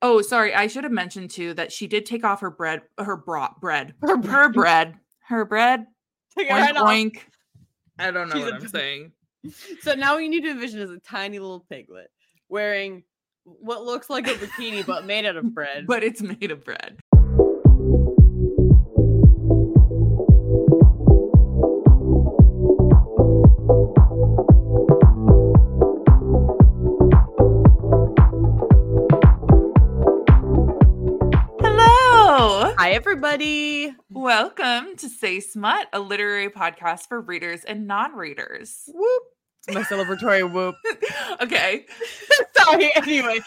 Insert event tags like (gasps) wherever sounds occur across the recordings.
Oh, sorry. I should have mentioned too that she did take off her bread, her bra, bread, Her her bread, her bread. (laughs) Take it Oink, off. oink. I don't know She's what a I'm b- saying. (laughs) So now we need to envision as a tiny little piglet wearing what looks like a bikini but made out of (laughs) bread. But it's made of bread. Everybody. Welcome to Say Smut, a literary podcast for readers and non-readers. Whoop. It's my celebratory whoop. (laughs) okay. (laughs) Sorry. Anyway,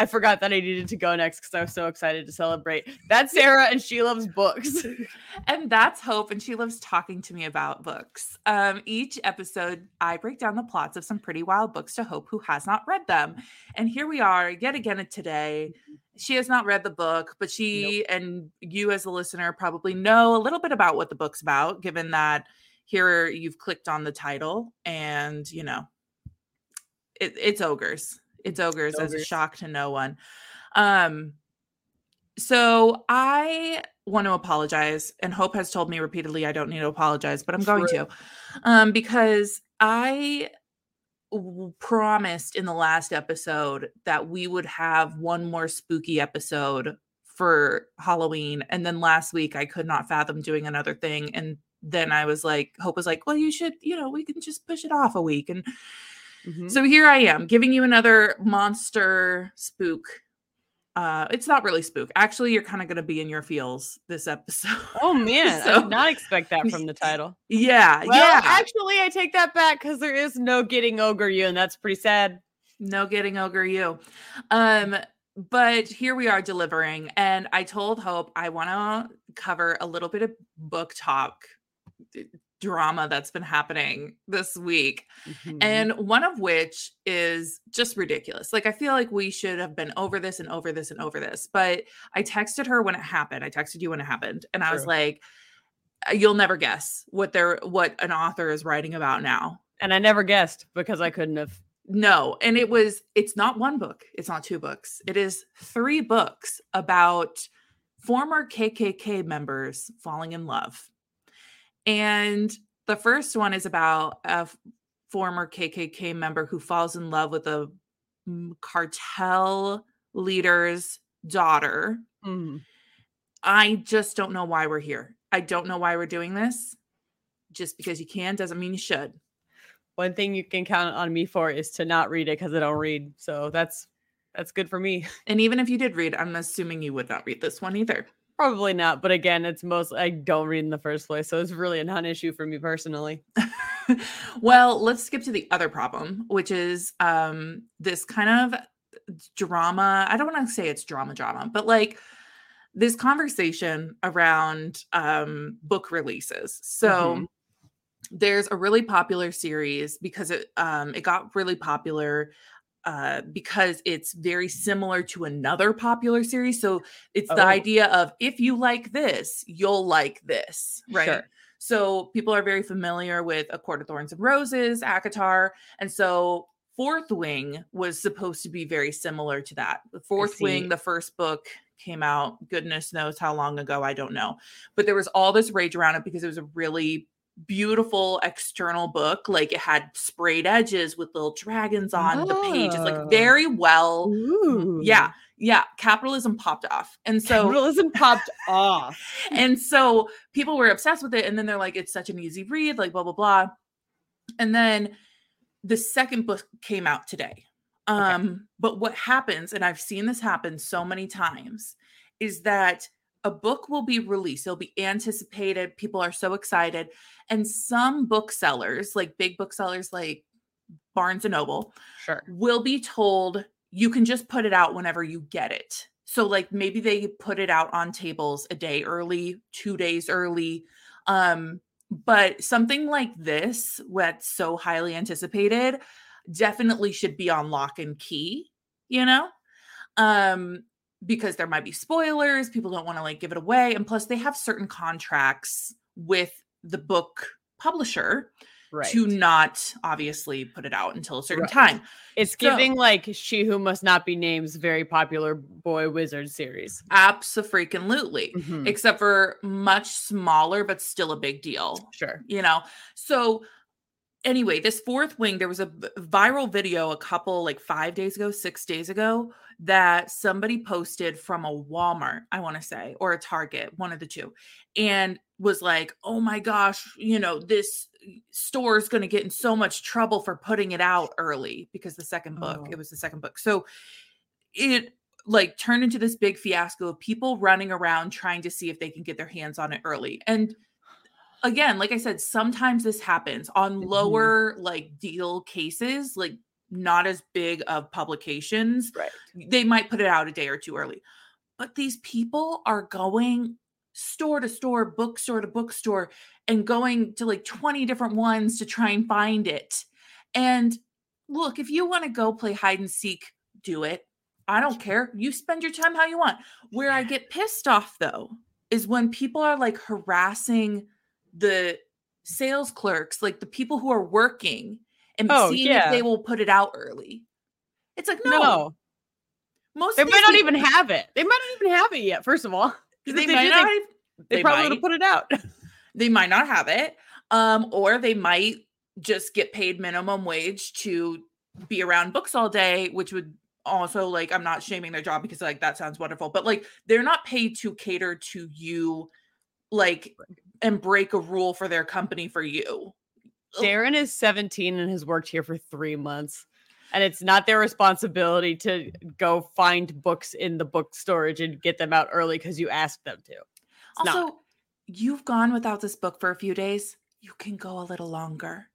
I forgot that I needed to go next because I was so excited to celebrate. That's Sarah and she loves books. (laughs) And that's Hope, and she loves talking to me about books. Um, each episode, I break down the plots of some pretty wild books to Hope, who has not read them. And here we are yet again today. She has not read the book, but she and you, as a listener, probably know a little bit about what the book's about, given that here you've clicked on the title, and you know, it, it's ogres. It's ogres as a shock to no one. Um, so I want to apologize, and Hope has told me repeatedly I don't need to apologize, but I'm going True. to, um, because I promised in the last episode that we would have one more spooky episode for Halloween, and then last week I could not fathom doing another thing, and then I was like, Hope was like, well, you should, you know, we can just push it off a week, and Mhm. so here I am giving you another monster spook. Uh, it's not really spook. Actually, you're kind of going to be in your feels this episode. Oh (laughs) man, I did not expect that from the (laughs) title. yeah, Well, yeah. actually, I take that back because there is no getting ogre you, and that's pretty sad. no getting ogre you. Um, but here we are delivering, and I told Hope I want to cover a little bit of book talk drama that's been happening this week. Mhm. and one of which is just ridiculous. Like I feel like we should have been over this and over this and over this. But I texted her when it happened. I texted you when it happened, and I was like, "Uh, "You'll never guess what they're what an author is writing about now." and I never guessed because I couldn't have. No, and it was it's not one book, it's not two books. It is three books about former KKK members falling in love. And the first one is about a former KKK member who falls in love with a mm, cartel leader's daughter. Mhm. I just don't know why we're here. I don't know why we're doing this. Just because you can doesn't mean you should. One thing you can count on me for is to not read it because I don't read. So that's that's good for me. (laughs) And even if you did read, I'm assuming you would not read this one either. Probably not, but again, it's mostly I don't read in the first place, so it's really a non-issue for me personally. (laughs) well, let's skip to the other problem, which is um this kind of drama. I don't want to say it's drama drama, but like this conversation around um book releases. So Mhm. there's a really popular series because it um it got really popular uh because it's very similar to another popular series. So it's the Oh. idea of if you like this, you'll like this, right? Sure. So people are very familiar with A Court of Thorns and Roses, ACOTAR. And so Fourth Wing was supposed to be very similar to that. The Fourth Wing, the first book came out, goodness knows how long ago, I don't know. But there was all this rage around it because it was a really beautiful external book. Like it had sprayed edges with little dragons on the pages, Oh. like very well. Ooh. Yeah, yeah. Capitalism popped off. And so Capitalism popped off. (laughs) and so people were obsessed with it and then they're like it's such an easy read like blah blah blah and then the second book came out today um but what happens and i've seen this happen so many times is that a book will be released it'll be anticipated people are so excited and some booksellers like big booksellers like barnes and noble Sure. will be told you can just put it out whenever you get it. So like maybe they put it out on tables a day early, 2 days early. Um but something like this what's so highly anticipated definitely should be on lock and key, you know? Um because there might be spoilers, people don't want to like give it away and plus they have certain contracts with the book publisher right. to not obviously put it out until a certain Right. time. It's So- giving like She Who Must Not Be Named's very popular boy wizard series. Absolutely. Mhm. Except for much smaller, but still a big deal. Sure. you know so anyway this fourth wing there was a viral video a couple like five days ago six days ago that somebody posted from a walmart i want to say or a target one of the two and was like oh my gosh you know this store is going to get in so much trouble for putting it out early because the second book Oh. it was the second book so it like turned into this big fiasco of people running around trying to see if they can get their hands on it early and again like i said sometimes this happens on Mhm. lower like deal cases like not as big of publications Right. they might put it out a day or two early. But these people are going store to store bookstore to bookstore and going to like 20 different ones to try and find it. And look if you want to go play hide and seek do it. I don't care. You spend your time how you want. Where i get pissed off though is when people are like harassing the sales clerks like the people who are working and Oh, seeing yeah. if they will put it out early it's like no, No, most they might not even have it. They might not even have it yet. First of all, they, they might did, not they, they they probably would have put it out. (laughs) they might not have it um or they might just get paid minimum wage to be around books all day which would also like i'm not shaming their job because like that sounds wonderful but like they're not paid to cater to you like and break a rule for their company for you. Darren is 17 and has worked here for three months. And it's not their responsibility to go find books in the book storage and get them out early because you asked them to. It's also not. you've gone without this book for a few days. You can go a little longer.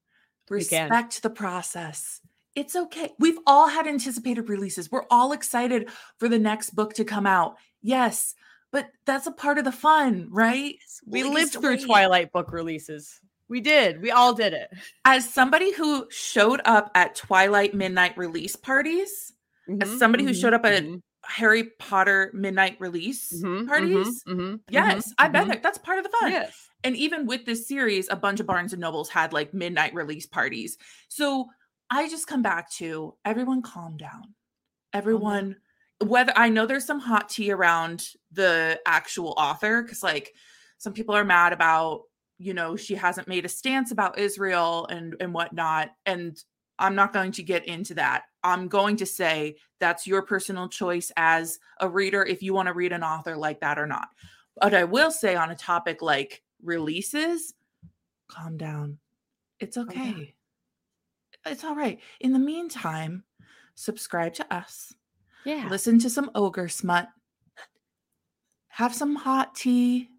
Respect the process. It's okay. We've all had anticipated releases. We're all excited for the next book to come out. Yes but that's a part of the fun right We Like, lived through. Twilight book releases. We did. We all did it. as somebody who showed up at twilight midnight release parties Mhm, somebody who mhm, showed up at mhm, harry potter midnight release mhm, parties mhm, mhm, yes i've been mhm. there that's part of the fun Yes. and even with this series a bunch of barnes and nobles had like midnight release parties so i just come back to everyone calm down everyone whether i know there's some hot tea around the actual author because like some people are mad about you know she hasn't made a stance about israel and and whatnot and i'm not going to get into that. I'm going to say that's your personal choice as a reader if you want to read an author like that or not. But i will say on a topic like releases calm down. It's down. okay. It's all right. In the meantime subscribe to us Yeah. listen to some ogre smut have some hot tea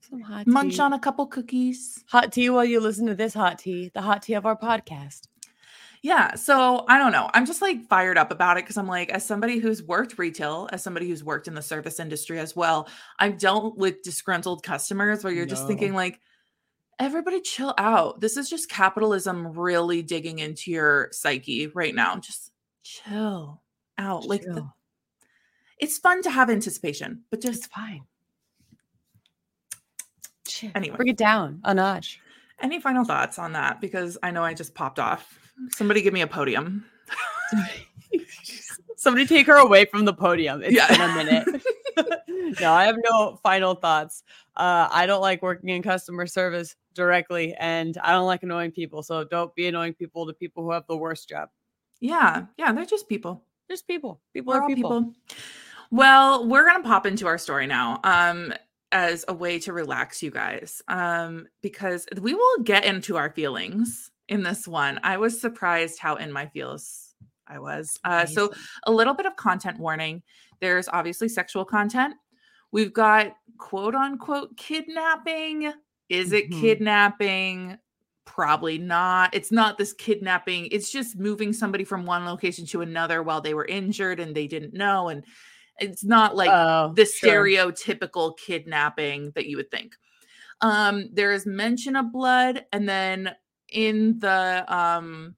Some hot tea. munch tea. on a couple cookies hot tea while you listen to this hot tea, the hot tea of our podcast. yeah so i don't know i'm just like fired up about it because i'm like as somebody who's worked retail as somebody who's worked in the service industry as well i've dealt with disgruntled customers where you're just thinking like everybody chill out this is just capitalism really digging into your psyche right now just chill out like the, it's fun to have anticipation but it's just fine. Chill. Anyway. bring it down a notch. any final thoughts on that because i know i just popped off somebody give me a podium (laughs) Somebody take her away from the podium. It's Yeah. been a minute. (laughs) no, I have no final thoughts. Uh, I don't like working in customer service directly, and I don't like annoying people. So don't be annoying people to people who have the worst job. yeah yeah they're just people Just people. People We're are people. people. Well, we're gonna pop into our story now. Um, as a way to relax you guys. Um, because we will get into our feelings in this one. I was surprised how in my feels I was. Uh, so a little bit of content warning. There's obviously sexual content. We've got quote unquote kidnapping. Is it Mhm. kidnapping? Probably not. It's not this kidnapping. It's just moving somebody from one location to another while they were injured and they didn't know. And it's not like Oh, the sure. stereotypical kidnapping that you would think. Um, there is mention of blood, and then in the um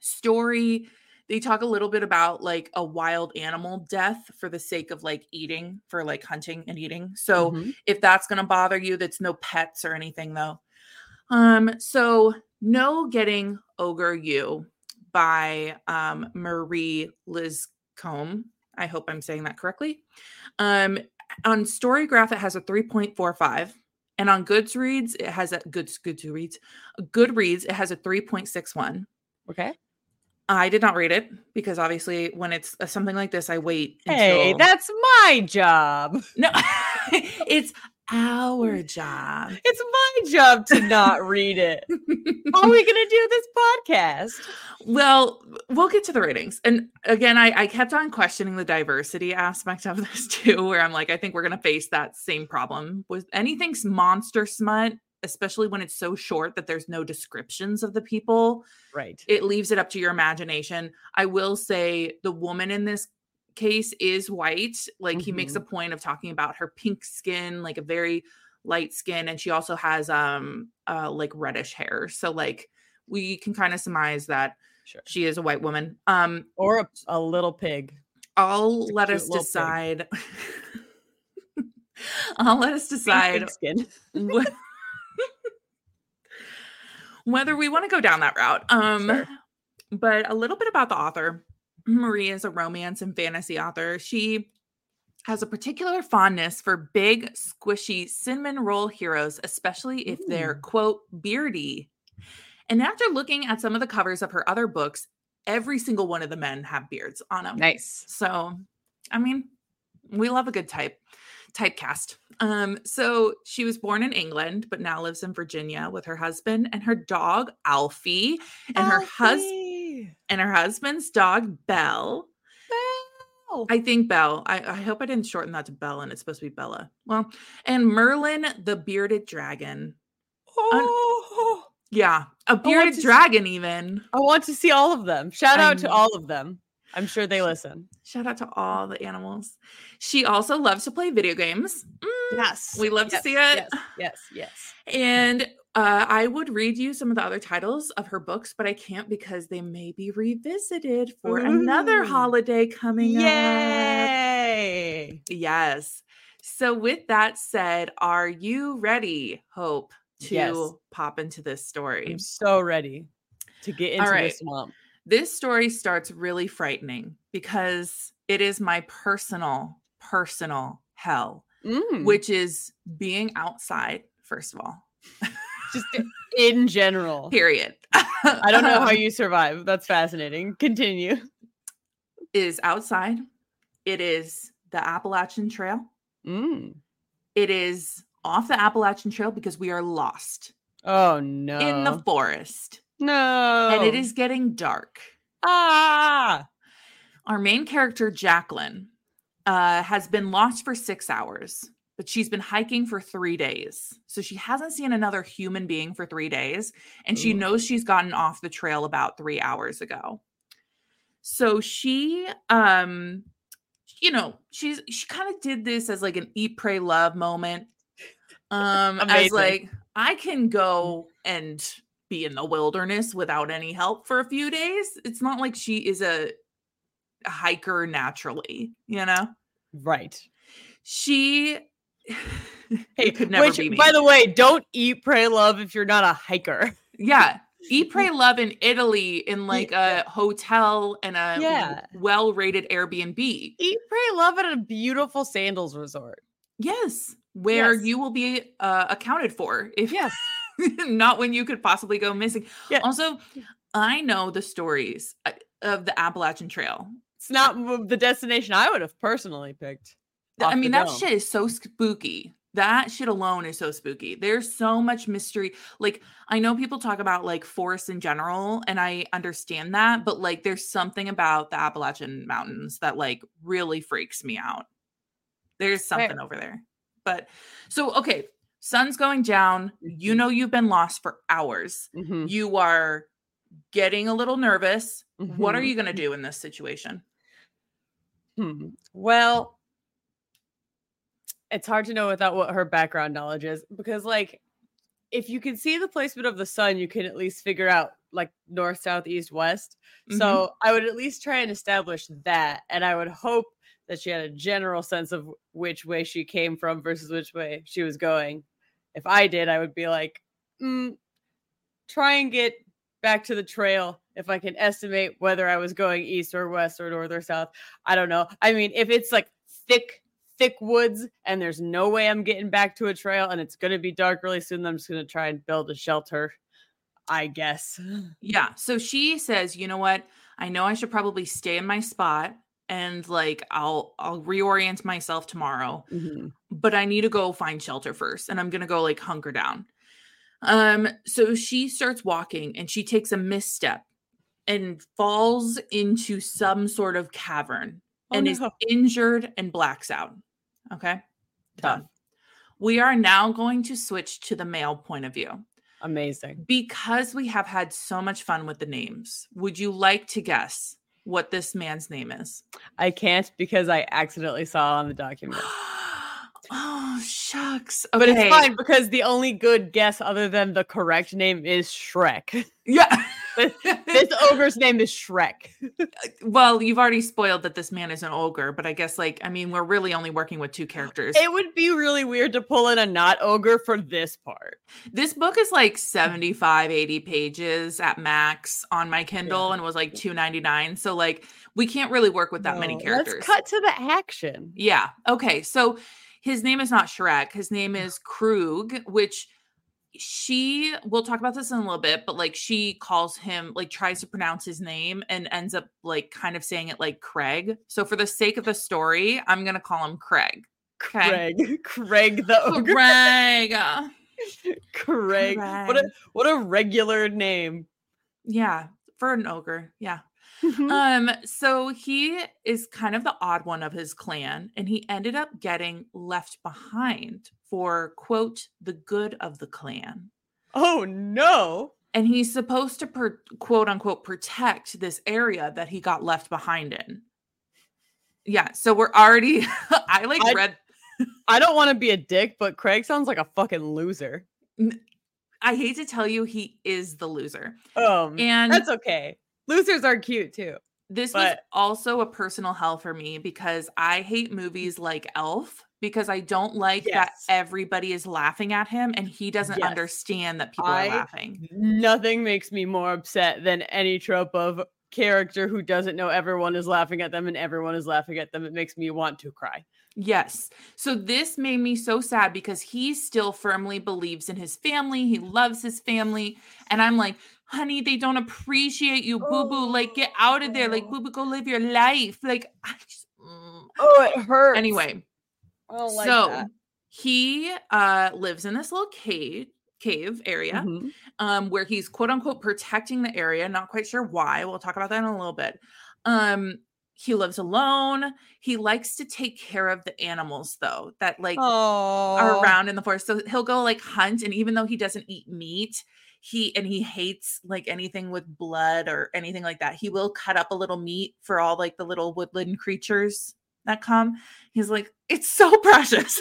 story, they talk a little bit about like a wild animal death for the sake of like eating, for like hunting and eating. So Mhm. if that's gonna bother you, that's no pets or anything though. Um, so no getting ogre you by um Marie Liscombe. I hope I'm saying that correctly. Um, on Storygraph, it has a 3.45, and on Goodreads, it has a good Goodreads. Goodreads, it has a 3.61. Okay. I did not read it because obviously, when it's uh, something like this, I wait. Hey, that's my job. no, (laughs) it's our mm. job. It's my job to not read it. How are we gonna do this podcast? Well, we'll get to the ratings. And again, I, I kept on questioning the diversity aspect of this (laughs) too, where I'm like, I think we're going to face that same problem with anything's monster smut, especially when it's so short that there's no descriptions of the people. Right. It leaves it up to your imagination. I will say the woman in this case is white. Like he makes a point of talking about her pink skin, like a very light skin, and she also has um uh like reddish hair. So like we can kind of surmise that Sure. she is a white woman. Um, Or a, a little pig. I'll let us decide. (laughs) I'll let us (laughs) Pink decide wh- (laughs) whether we want to go down that route. Um, Sure. but a little bit about the author. Marie is a romance and fantasy author. She has a particular fondness for big, squishy cinnamon roll heroes, especially if they're Ooh. quote beardy. And after looking at some of the covers of her other books, every single one of the men have beards on them. Nice. So, I mean, we love a good type typecast. Um, so she was born in England, but now lives in Virginia with her husband and her dog Alfie, and her husband And her husband's dog Belle. Belle. I think Belle. I, I hope I didn't shorten that to Belle, and it's supposed to be Bella. Well, and Merlin the bearded dragon. Oh, Yeah, a bearded dragon. Even I want to see all of them. Shout out to all of them. I'm sure they listen. shout out to all the animals. She also loves to play video games. Mm, Yes. we love to see it. Yes. Yes. Yes. And uh, I would read you some of the other titles of her books, but I can't because they may be revisited for another holiday coming up. Yay. Yes. So, with that said, are you ready, Hope, to Yes. pop into this story? I'm so ready to get into right. this swamp. This story starts really frightening because it is my personal, personal hell, Mm, which is being outside, first of all, (laughs) just in general. period. I don't know how (laughs) you survive. That's fascinating. Continue. is outside. It is the Appalachian Trail. Mm. It is off the Appalachian Trail because we are lost Oh no. in the forest no. and it is getting dark. ah. Our main character, Jaquelyn, uh, has been lost for six hours, but she's been hiking for three days. So she hasn't seen another human being for three days. And she knows she's gotten off the trail about three hours ago. So she, um, you know, she's she kind of did this as like an eat, pray, love moment. (laughs) Um, as Amazing. like, I can go and be in the wilderness without any help for a few days. It's not like she is a a hiker naturally, you know? Right. She Hey, could never which, be me. by the way, don't eat, pray, love if you're not a hiker. yeah. Eat, (laughs) pray, love in Italy in like a hotel and a Yeah. well rated Airbnb. Eat, pray, love at a beautiful sandals resort. Yes. Where Yes. you will be uh, accounted for if Yes. (laughs) not when you could possibly go missing. Yeah. Also, I know the stories uh, of the Appalachian Trail. It's not the destination I would have personally picked. I mean, that dome. shit is so spooky. That shit alone is so spooky. There's so much mystery. Like, I know people talk about like forests in general, and I understand that, but like, there's something about the Appalachian Mountains that like really freaks me out. There's something Fair. over there. But so, okay, sun's going down. You Mhm. know, you've been lost for hours. Mhm, You are getting a little nervous. What are mhm. you going to do in this situation? Hmm. Well, it's hard to know without what her background knowledge is because, like, if you can see the placement of the sun, you can at least figure out like north, south, east, west. Mhm. So I would at least try and establish that, and I would hope that she had a general sense of which way she came from versus which way she was going. If I did, I would be like, mm, try and get back to the trail if I can estimate whether I was going east or west or north or south. I don't know. I mean, if it's like thick, thick woods and there's no way I'm getting back to a trail and it's going to be dark really soon, I'm just going to try and build a shelter, I guess. (laughs) Yeah. So she says, you know what? I know I should probably stay in my spot and like I'll I'll reorient myself tomorrow, Mhm. but I need to go find shelter first and I'm going to go like hunker down. Um so she starts walking and she takes a misstep and falls into some sort of cavern Oh, and is no. injured and blacks out. Okay? Tough. Done. We are now going to switch to the male point of view. Amazing. Because we have had so much fun with the names, would you like to guess what this man's name is? I can't because I accidentally saw on the document. (gasps) oh, shucks. But it's fine because the only good guess other than the correct name is Shrek. Yeah. (laughs) (laughs) this ogre's name is Shrek. Uh, well, you've already spoiled that this man is an ogre, but I guess, like, I mean, we're really only working with two characters. It would be really weird to pull in a not ogre for this part. This book is like 75, 80 pages at max on my Kindle Yeah. and was like 2.99. So, like, we can't really work with that many characters. Let's cut to the action. Yeah. Okay. So his name is not Shrek. His name is Krug, which she we'll talk about this in a little bit, but like she calls him like tries to pronounce his name and ends up like kind of saying it like Craig. So for the sake of the story, I'm gonna call him Craig. Okay. Craig. (laughs) Craig the ogre. Craig. (laughs) Craig. What a Craig. what a regular name. Yeah, for an ogre. Yeah. Mhm. Um, so he is kind of the odd one of his clan, and he ended up getting left behind for quote the good of the clan. oh no. And he's supposed to per, quote unquote protect this area that he got left behind in. Yeah, so we're already (laughs) I like I- read (laughs) I don't want to be a dick, but Craig sounds like a fucking loser. I hate to tell you he is the loser. Um And that's okay. Losers are cute too. This was also a personal hell for me because I hate movies like Elf because I don't like that everybody is laughing at him and he doesn't Yes. understand that people I- are laughing. Nothing makes me more upset than any trope of character who doesn't know everyone is laughing at them and everyone is laughing at them. It makes me want to cry. Yes. So this made me so sad because he still firmly believes in his family. He loves his family. And I'm like, honey, they don't appreciate you, boo boo. Like, get out of there. Like, boo boo, go live your life. Like, (laughs) I just, mm. Oh, it hurts. anyway. Like so that. he uh lives in this little cave cave area Mhm. um where he's quote unquote protecting the area not quite sure why we'll talk about that in a little bit um he lives alone he likes to take care of the animals though that like Oh, are around in the forest so he'll go like hunt and even though he doesn't eat meat he and he hates like anything with blood or anything like that he will cut up a little meat for all like the little woodland creatures that come he's like it's so (laughs) precious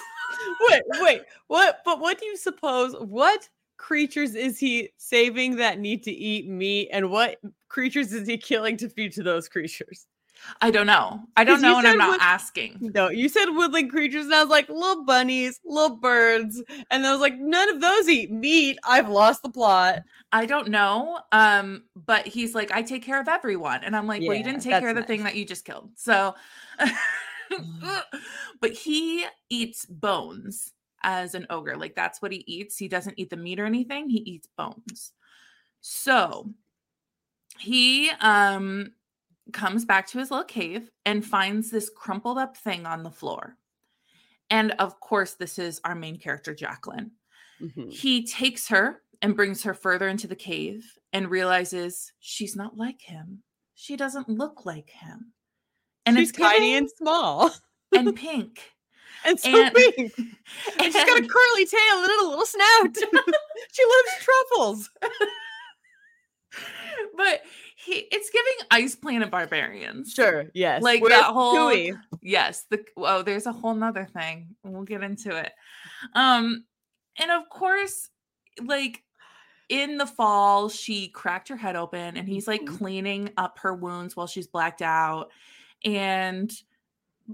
wait, wait, what? But what do you suppose? What creatures is he saving that need to eat meat, and what creatures is he killing to feed to those creatures? I don't know. I don't know, and I'm not with- asking. No, you said woodland creatures, and I was like little bunnies, little birds, and I was like, none of those eat meat. I've lost the plot. I don't know. Um, but he's like, I take care of everyone, and I'm like, well, you didn't take care of the thing that you just killed. So, (laughs) but he eats bones as an ogre. Like that's what he eats. He doesn't eat the meat or anything. He eats bones. So he um comes back to his little cave and finds this crumpled up thing on the floor. And of course, this is our main character, Jaquelyn. Mhm. He takes her and brings her further into the cave and realizes she's not like him. She doesn't look like him. And She's it's tiny and small, and (laughs) pink. and so And- pink. (laughs) And she's got a curly tail and a little snout. (laughs) she loves truffles. but he it's giving Ice Planet Barbarians. Sure, yes. Like Where's that whole- khui? Yes, the oh, there's a whole nother thing. We'll get into it. Um, and of course, like in the fall, she cracked her head open and he's like Mhm. cleaning up her wounds while she's blacked out. And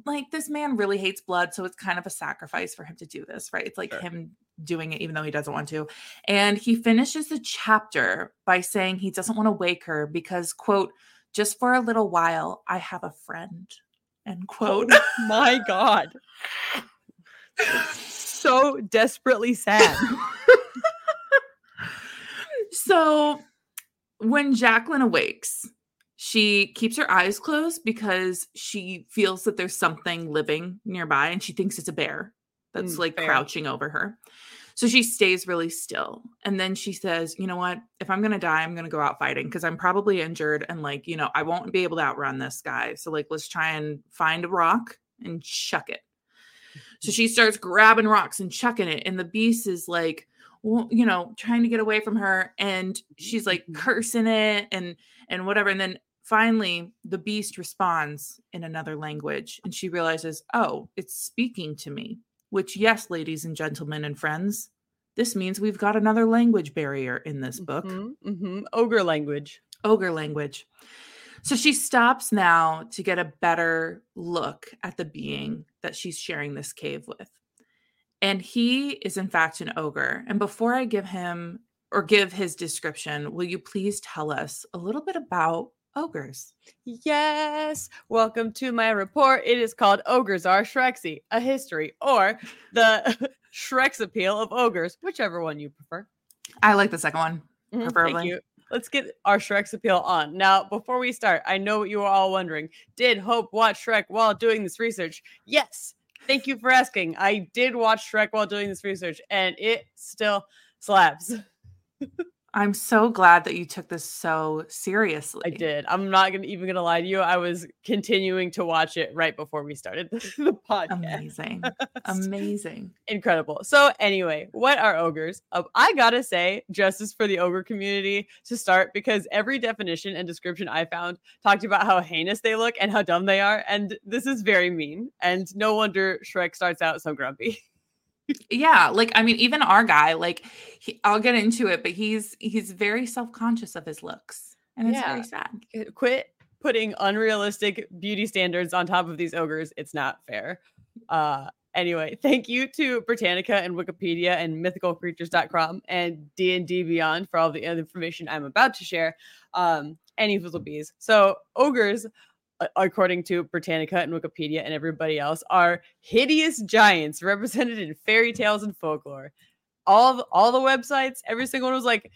like this man really hates blood, so it's kind of a sacrifice for him to do this, right? It's like Sure. him doing it even though he doesn't want to. And he finishes the chapter by saying he doesn't want to wake her because, quote, just for a little while, I have a friend. End quote. Oh my god. so desperately sad. so when Jaquelyn awakes, she keeps her eyes closed because she feels that there's something living nearby and she thinks it's a bear that's Mm, like fair. crouching over her. So she stays really still. And then she says, You know what? If I'm going to die, I'm going to go out fighting because I'm probably injured and like, you know, I won't be able to outrun this guy. So, like, let's try and find a rock and chuck it. So mm-hmm. she starts grabbing rocks and chucking it. And the beast is like, well, you know, trying to get away from her. And she's like mm-hmm. cursing it and and whatever. And then finally the beast responds in another language. And she realizes, oh, it's speaking to me. Which, yes, ladies and gentlemen and friends, this means we've got another language barrier in this book Mhm, mhm. Ogre language. ogre language. So she stops now to get a better look at the being that she's sharing this cave with. And he is, in fact, an ogre. And before I give him or give his description, will you please tell us a little bit about ogres? Yes. Welcome to my report. It is called Ogres Are Shrexy, a history, or the (laughs) Shrek's appeal of ogres, whichever one you prefer. I like the second one. Mm-hmm, thank Preferably. you. Let's get our Shrek's appeal on. Now, before we start, I know what you are all wondering. Did Hope watch Shrek while doing this research? Yes. Thank you for asking. I did watch Shrek while doing this research, and it still slaps. (laughs) I'm so glad that you took this so seriously. I did. I'm not gonna even gonna lie to you. I was continuing to watch it right before we started (laughs) the podcast. Amazing. (laughs) Amazing. Incredible. So anyway, what are ogres? Uh, I gotta say, justice for the ogre community to start because every definition and description I found talked about how heinous they look and how dumb they are, and this is very mean. And no wonder Shrek starts out so grumpy. (laughs) yeah like i mean even our guy like he, i'll get into it but he's he's very self-conscious of his looks and it's Yeah. very sad Uh, Quit putting unrealistic beauty standards on top of these ogres. It's not fair. Uh anyway, thank you to Britannica and Wikipedia and mythicalcreatures.com and D&D Beyond for all the information I'm about to share. Um any little bees. So ogres according to Britannica and Wikipedia and everybody else are hideous giants represented in fairy tales and folklore. All of, all the websites, every single one was like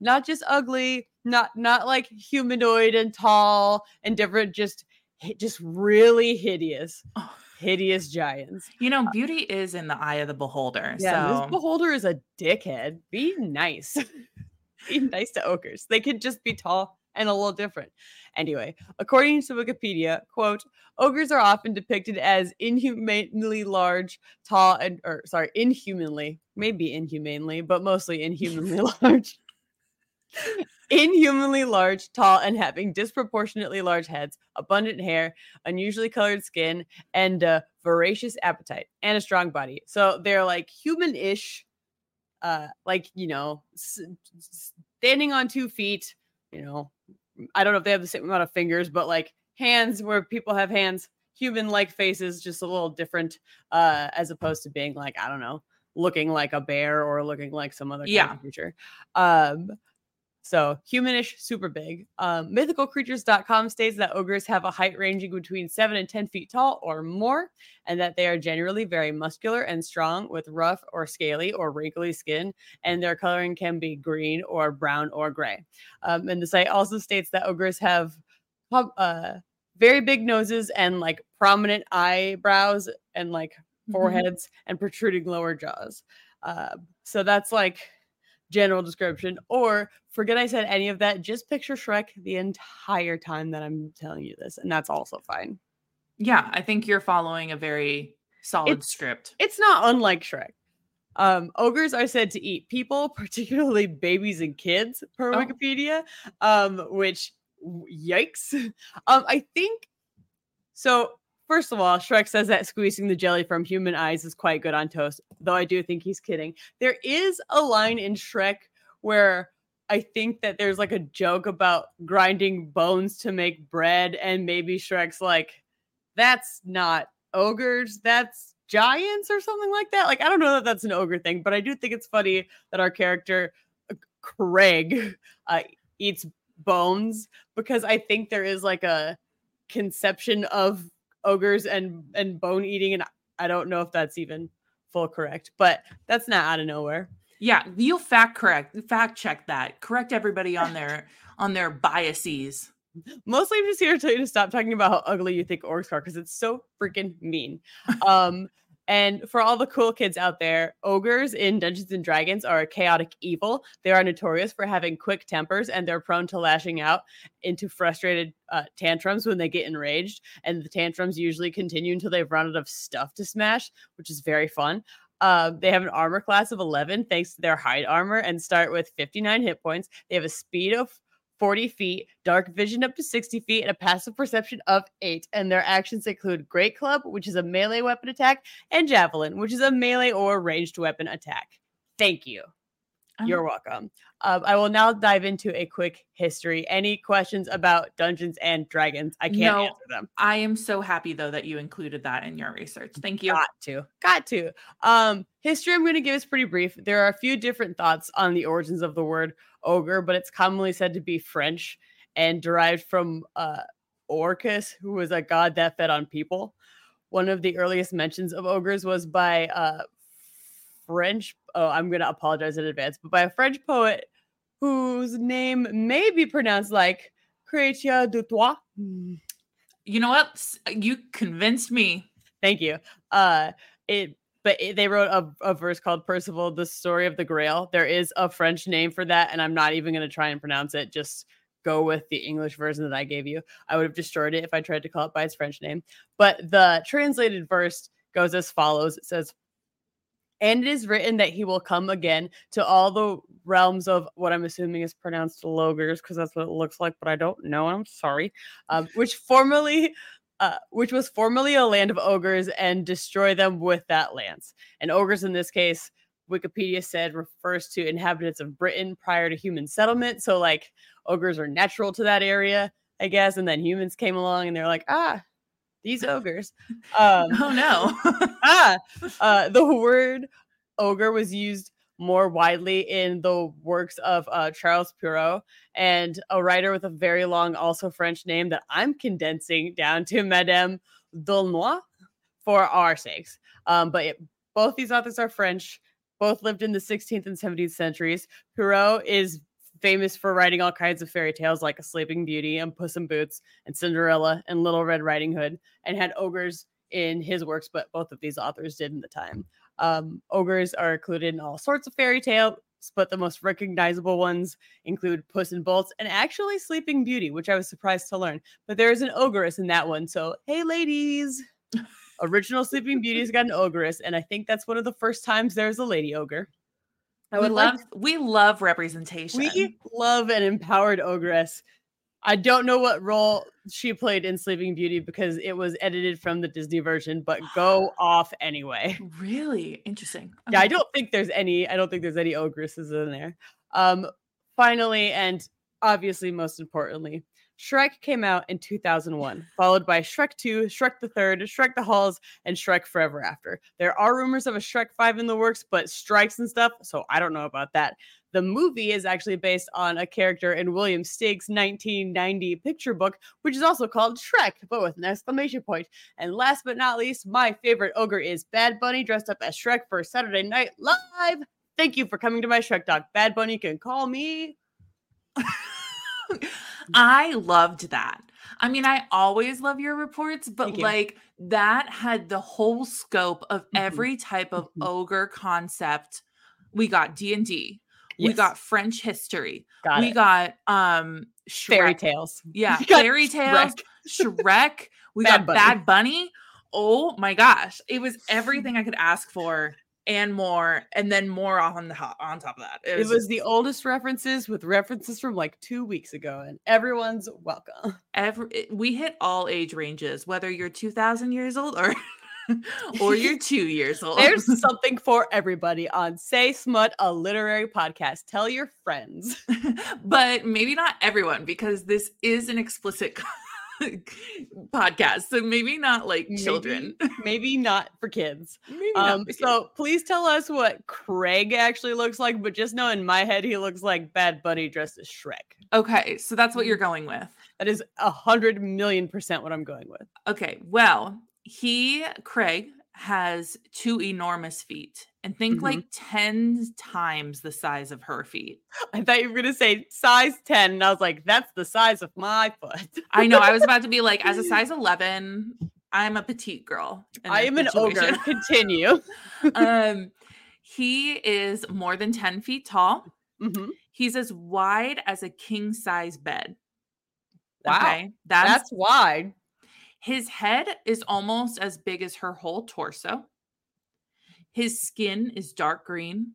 not just ugly, not not like humanoid and tall and different, just just really hideous, Oh. (laughs) hideous giants. you know uh, beauty is in the eye of the beholder Yeah, so this beholder is a dickhead. Be nice. (laughs) be nice to ogres. They could just be tall and a little different. Anyway, according to Wikipedia, quote, ogres are often depicted as inhumanly large, tall, and or sorry, inhumanly, maybe inhumanely, but mostly inhumanly (laughs) large. Inhumanly large, tall, and having disproportionately large heads, abundant hair, unusually colored skin, and a voracious appetite and a strong body. So they're like human-ish, uh, like you know, standing on two feet. You know, I don't know if they have the same amount of fingers, but like hands where people have hands, human-like faces, just a little different, uh, as opposed to being like I don't know, looking like a bear or looking like some other kind of creature. Um, so humanish, super big. Um, mythicalcreatures.com states that ogres have a height ranging between seven and 10 feet tall or more, and that they are generally very muscular and strong with rough or scaly or wrinkly skin, and their coloring can be green or brown or gray. Um, and the site also states that ogres have uh, very big noses and like prominent eyebrows and like Mhm. foreheads and protruding lower jaws. Uh, so that's like general description. Or forget I said any of that. Just picture Shrek the entire time that I'm telling you this, and that's also fine. yeah i think you're following a very solid It's- script It's not unlike Shrek. Um, ogres are said to eat people, (laughs) particularly babies and kids, per Oh. Wikipedia. Um, which yikes. (laughs) Um, I think so. First of all, Shrek says that squeezing the jelly from human eyes is quite good on toast, though I do think he's kidding. There is a line in Shrek where I think that there's like a joke about grinding bones to make bread, and maybe Shrek's like, that's not ogres that's giants or something like that. Like I don't know that that's an ogre thing, but I do think it's funny that our character uh, Craig (laughs) uh, eats bones because I think there is like a conception of ogres and and bone eating and I don't know if that's even full correct, but that's not out of nowhere. Yeah, you'll fact correct, fact check that. Correct everybody on their (laughs) on their biases. Mostly I'm just here to tell you to stop talking about how ugly you think orcs are because it's so freaking mean. Um and for all the cool kids out there, ogres in Dungeons and Dragons are a chaotic evil. They are notorious for having quick tempers and they're prone to lashing out into frustrated uh, tantrums when they get enraged. And the tantrums usually continue until they've run out of stuff to smash, which is very fun. Uh, they have an armor class of 11 thanks to their hide armor and start with 59 hit points. They have a speed of 40 feet, dark vision up to 60 feet, and a passive perception of 8. And their actions include Great Club, which is a melee weapon attack, and Javelin, which is a melee or ranged weapon attack. Thank you. You're welcome. Um, I will now dive into a quick history. Any questions about Dungeons and Dragons? I can't No. answer them. I am so happy though that you included that in your research. Thank you. Got to. Got to. Um, history I'm going to give is pretty brief. There are a few different thoughts on the origins of the word ogre, but it's commonly said to be French and derived from uh, Orcus, who was a god that fed on people. One of the earliest mentions of ogres was by uh, French. Oh, I'm going to apologize in advance, but by a French poet whose name may be pronounced like Chrétien du Troyes. Hmm. You know what? You convinced me. Thank you. Uh, it, but it, they wrote a, a verse called Percival, the story of the Grail. There is a French name for that, and I'm not even going to try and pronounce it. Just go with the English version that I gave you. I would have destroyed it if I tried to call it by its French name. But the translated verse goes as follows It says, and it is written that he will come again to all the realms of what I'm assuming is pronounced logers because that's what it looks like, but I don't know. I'm sorry. Um, which formerly, uh, which was formerly a land of ogres, and destroy them with that lance. And ogres in this case, Wikipedia said refers to inhabitants of Britain prior to human settlement. So like ogres are natural to that area, I guess. And then humans came along and they're like, ah, these ogres. (laughs) Um, Oh no. (laughs) ah, uh, the word ogre was used more widely in the works of uh, Charles Perrault and a writer with a very long, also French name that I'm condensing down to Madame D'Aulnoy for our sakes. Um, but it- both these authors are French. Both lived in the 16th and 17th centuries. Perrault is famous for writing all kinds of fairy tales like A Sleeping Beauty and Puss in Boots and Cinderella and Little Red Riding Hood and had ogres in his works, but both of these authors did in the time. Um, ogres are included in all sorts of fairy tales, but the most recognizable ones include Puss in Boots and actually Sleeping Beauty, which I was surprised to learn. But there is an ogress in that one. So, hey, ladies, (laughs) original Sleeping Beauty's got an ogress, and I think that's one of the first times there's a lady ogre. I we would love love we love representation. we love an empowered ogress. I don't know what role she played in Sleeping Beauty because it was edited from the Disney version, but go (gasps) off anyway. really interesting. Yeah, I don't think there's any. I don't think there's any ogresses in there. Um, finally, and obviously most importantly, Shrek came out in 2001, followed by Shrek 2, Shrek the Third, Shrek the Halls, and Shrek Forever After. There are rumors of a Shrek 5 in the works, but strikes and stuff, so I don't know about that. The movie is actually based on a character in William Steig's 1990 picture book, which is also called Shrek, but with an exclamation point. And last but not least, my favorite ogre is Bad Bunny dressed up as Shrek for Saturday Night Live. Thank you for coming to my Shrek Talk. Bad Bunny can call me. (laughs) I loved that. I mean, I always love your reports, but you. like that had the whole scope of Mhm. every type of Mhm. ogre concept. We got D and D. We got French history. got we it. got um fairy tales. Yeah, fairy tales. Shrek. Shrek. We Bad got Bunny. Bad Bunny. Oh my gosh, it was everything I could ask for and more, and then more on the on top of that. It was the oldest references with references from like two weeks ago, and everyone's welcome. (laughs) every we hit all age ranges, whether you're two thousand years old or (laughs) or you're (laughs) two years old. There's something for everybody on Say Smut, a literary podcast. Tell your friends. but maybe not everyone because this is an explicit podcast, so maybe not like children. Maybe, (laughs) maybe not for kids. Maybe not Um, for kids. so please tell us what Craig actually looks like, but just know in my head he looks like Bad Bunny dressed as Shrek. okay, so that's what you're Mm-hmm. going with. That is a hundred million percent what I'm going with. Okay, well, he Craig has two enormous feet, and think Mhm. like ten times the size of her feet. I thought you were gonna say size 10, and I was like, that's the size of my foot. I know. I was about to be like, as a (laughs) size eleven, I'm a petite girl. I am an ogre. Continue. (laughs) um, he is more than ten feet tall. Mhm. He's as wide as a king size bed. Wow. Okay, that's, That's wide. His head is almost as big as her whole torso. His skin is dark green.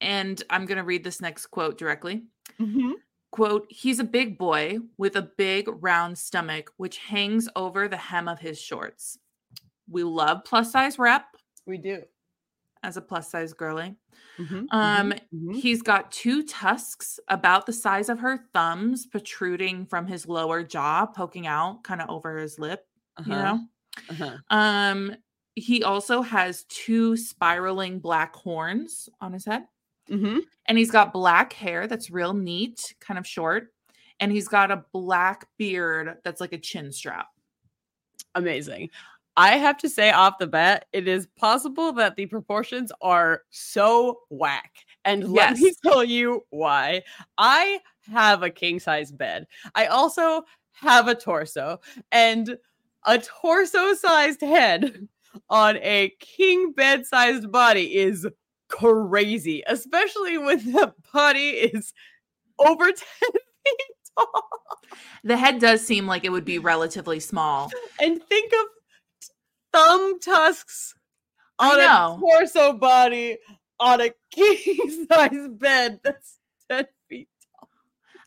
And I'm going to read this next quote directly. Mhm. Quote, he's a big boy with a big round stomach, which hangs over the hem of his shorts. We love plus size rep We do. As a plus size girly. Mhm, Um, mhm, mhm. He's got two tusks about the size of her thumbs protruding from his lower jaw, poking out kind of over his lip, you Uh-huh, know? uh-huh. Um, he also has two spiraling black horns on his head, Mm-hmm. and he's got black hair that's real neat, kind of short, and he's got a black beard that's like a chin strap. Amazing. I have to say off the bat, it is possible that the proportions are so whack. And let me tell you why. I have a king size bed. I also have a torso and a torso sized head on a king bed sized body is crazy, especially when the body is over (laughs) 10 feet tall. The head does seem like it would be relatively small. and think of thumb tusks on a torso body on a (laughs) king size bed that's 10 feet. Tall.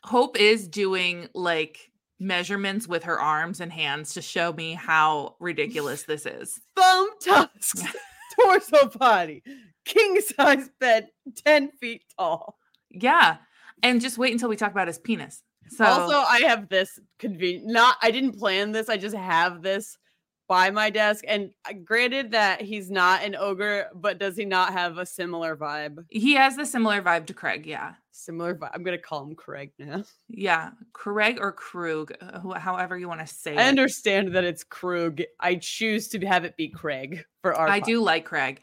Hope is doing like measurements with her arms and hands to show me how ridiculous this is. (laughs) Thumb tusks, (laughs) torso body, king size bed, 10 feet tall. Yeah. And just wait until we talk about his penis. So also, I have this convenient. Not, I didn't plan this. I just have this by my desk. And uh, granted that he's not an ogre, but does he not have a similar vibe? he has a similar vibe to Craig. Yeah. Similar vibe. I'm gonna call him Craig now. (laughs) Yeah. Craig or Krug, uh, however you want to say I it. understand that it's Krug. I choose to have it be Craig for our. I pod- do like Craig.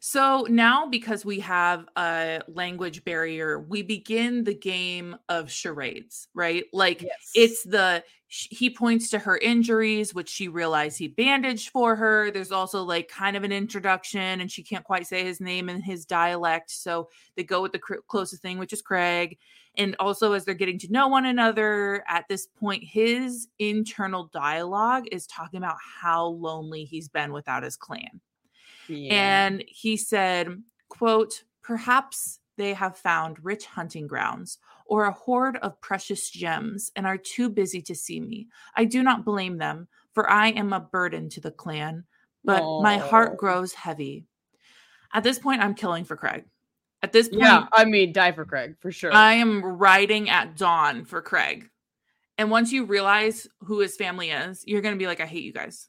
So now, because we have a language barrier, we begin the game of charades, right? Like Yes. it's the he points to her injuries, which she realized he bandaged for her. There's also like kind of an introduction, and she can't quite say his name in his dialect, so they go with the cr- closest thing, which is Craig. And also, as they're getting to know one another, at this point, his internal dialogue is talking about how lonely he's been without his clan. Yeah. And he said, quote, perhaps they have found rich hunting grounds or a hoard of precious gems and are too busy to see me. I do not blame them, for I am a burden to the clan, but my heart grows heavy. At this point, I'm killing for Craig. At this point, yeah, I mean, die for Craig for sure. I am riding at dawn for Craig. And once you realize who his family is, you're going to be like, I hate you guys.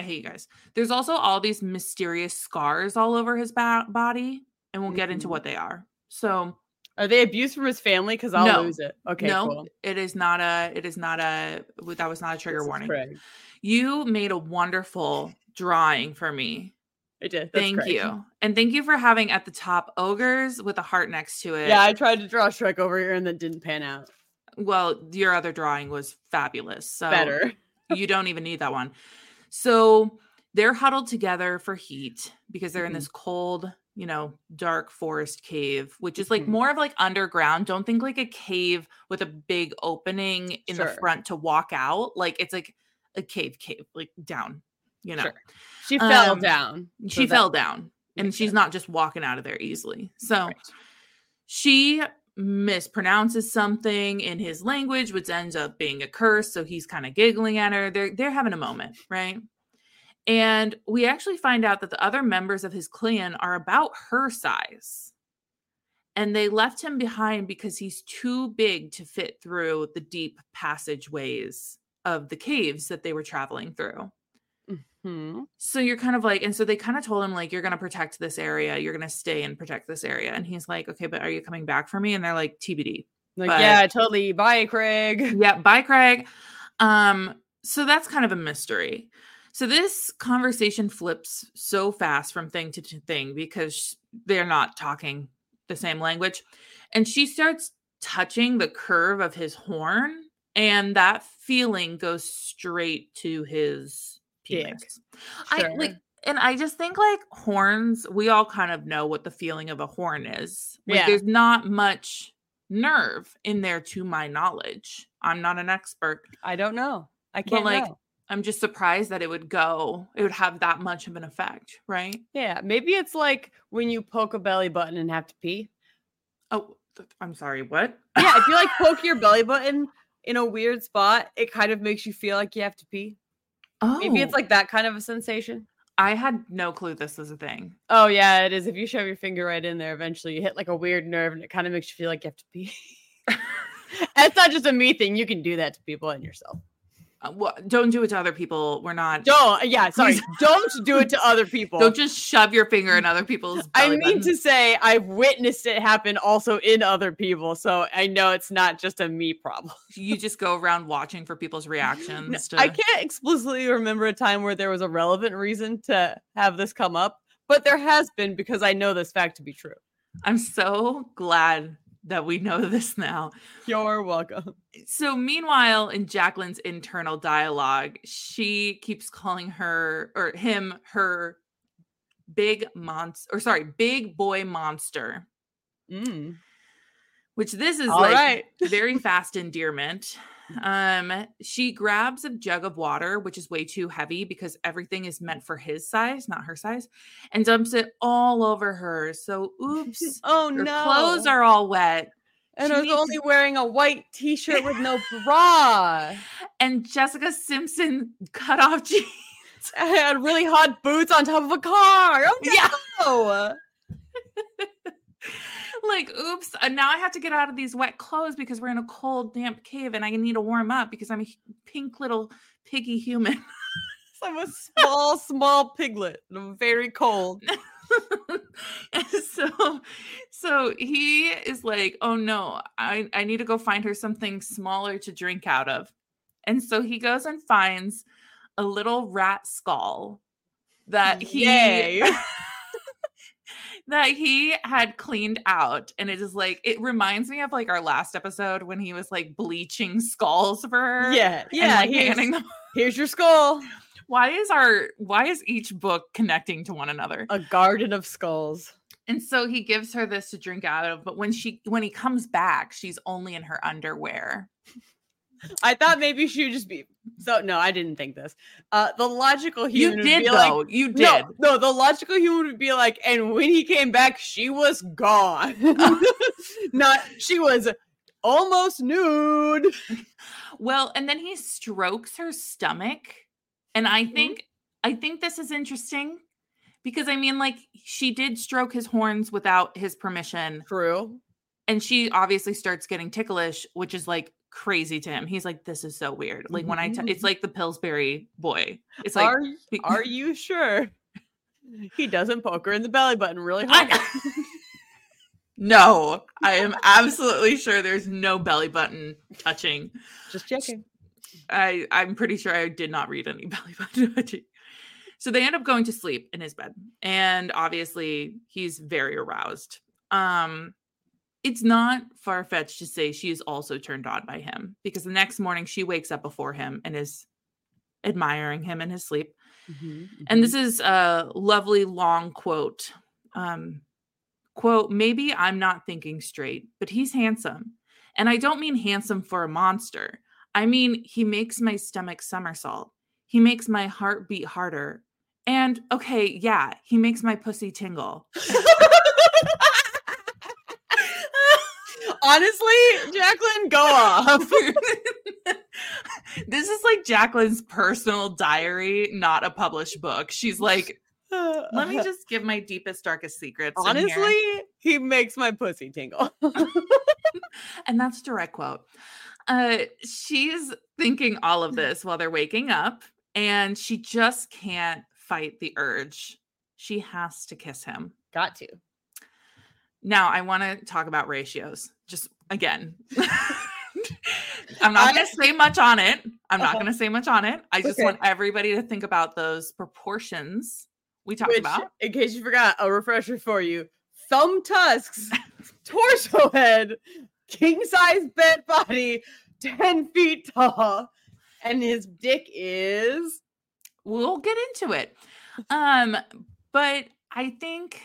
I hate you guys. There's also all these mysterious scars all over his ba- body, and we'll get into Mhm. what they are. So, Are they abuse from his family? Because I'll No. lose it. Okay, no, cool. it is not a, it is not a, that was not a trigger This warning. You made a wonderful drawing for me. I did. That's Thank you. And thank you for having at the top ogres with a heart next to it. Yeah, I tried to draw Shrek over here and then didn't pan out. well, your other drawing was fabulous. So Better. (laughs) you don't even need that one. So they're huddled together for heat because they're in Mhm. this cold, you know, dark forest cave, which is like Mhm. more of like underground. Don't think like a cave with a big opening in the front to walk out. Like it's like a cave, cave, like down, you know. Sure. She fell Um, down. so She fell down and she's sense. not just walking out of there easily. So Right. she mispronounces something in his language, which ends up being a curse. So he's kind of giggling at her. They're they're having a moment, right? And we actually find out that the other members of his clan are about her size. And they left him behind because he's too big to fit through the deep passageways of the caves that they were traveling through. Hmm. So you're kind of like, and so they kind of told him, like, you're going to protect this area. You're going to stay and protect this area. And he's like, okay, but are you coming back for me? And they're like, TBD. Like, But- yeah, totally. Bye, Craig. Yeah, bye, Craig. Um, so that's kind of a mystery. So this conversation flips so fast from thing to thing because they're not talking the same language. And she starts touching the curve of his horn, and that feeling goes straight to his Dick. penis. I like and I just think like horns, we all kind of know what the feeling of a horn is. Like Yeah. there's not much nerve in there to my knowledge. I'm not an expert. I don't know. I can't like, know. I'm just surprised that it would go, it would have that much of an effect, right? Yeah, maybe it's like when you poke a belly button and have to pee. Oh, I'm sorry, what? Yeah, if you like (laughs) poke your belly button in a weird spot, it kind of makes you feel like you have to pee. Oh, Maybe it's oh. like that kind of a sensation. I had no clue this was a thing. Oh yeah, it is. If you shove your finger right in there, eventually you hit like a weird nerve, and it kind of makes you feel like you have to pee. (laughs) That's not just a me thing. You can do that to people and yourself. Uh, well, don't do it to other people. We're not. Don't. Yeah, sorry. Don't do it to (laughs) other people. Don't just shove your finger in other people's. I mean to say I've witnessed it happen also in other people, so I know it's not just a me problem. (laughs) you just go around watching for people's reactions. To, I can't explicitly remember a time where there was a relevant reason to have this come up, but there has been because I know this fact to be true. I'm so glad that we know (laughs) this now. You're welcome. So, meanwhile, in Jaquelyn's internal dialogue, she keeps calling her or him her big monster, or sorry, big boy monster, Mm. which this is All like right. very (laughs) fast endearment. Um, she grabs a jug of water, which is way too heavy because everything is meant for his size, not her size, and dumps it all over her. So, oops, (laughs) Oh her no. clothes are all wet. and she I was only wearing a white t-shirt with no bra. (laughs) And Jessica Simpson cut off (laughs) jeans. I had really hot boots on top of a car. Oh Yeah. Like, oops, and now I have to get out of these wet clothes because we're in a cold, damp cave and I need to warm up because I'm a pink little piggy human. (laughs) (laughs) I'm a small, small piglet. and I'm very cold. and (laughs) so so he is like, oh no, I, I need to go find her something smaller to drink out of. And so he goes and finds a little rat skull that he Yay. That he had cleaned out and it is like it reminds me of like our last episode when he was like bleaching skulls for her Yeah, and, yeah. like, handing them- here's your skull. (laughs) why is our why is each book connecting to one another A garden of skulls. and so he gives her this to drink out of but when she when he comes back she's only in her underwear I thought maybe she would just be. So no, I didn't think this. Uh, the logical you human would did be though like, you did No, no, the logical human would be like, and when he came back, she was gone. (laughs) Not she was almost nude. well and then he strokes her stomach and i Mhm. think i think this is interesting because i mean like she did stroke his horns without his permission True. and she obviously starts getting ticklish which is like crazy to him he's like this is so weird like when i t- it's like the pillsbury boy it's like are (laughs) are you sure? He doesn't poke her in the belly button really hard. I- (laughs) no i am absolutely sure there's no belly button touching Just checking. I I'm pretty sure I did not read any (laughs) belly button touching. So they end up going to sleep in his bed, and obviously he's very aroused. Um, it's not far fetched to say she is also turned on by him because the next morning she wakes up before him and is admiring him in his sleep. Mm-hmm, And this is a lovely long quote. Um, quote, maybe I'm not thinking straight, but he's handsome. And I don't mean handsome for a monster. I mean, he makes my stomach somersault. He makes my heart beat harder. And okay, yeah, he makes my pussy tingle. (laughs) (laughs) Honestly, Jaquelyn, go off. (laughs) this is like Jaquelyn's personal diary, not a published book. She's like, let me just give my deepest, darkest secrets. in here." Honestly, he makes my pussy tingle. (laughs) and that's direct quote. Uh, she's thinking all of this while they're waking up, and she just can't fight the urge. She has to kiss him. Got to. Now, I want to talk about ratios. Just again. (laughs) I'm not to say much on it. I'm not Uh-huh. going to say much on it. I just Okay. want everybody to think about those proportions we talked Which, about. in case you forgot, a refresher for you: thumb tusks, (laughs) torso head, king size bed body, ten feet tall, and his dick is. We'll get into it. Um, but I think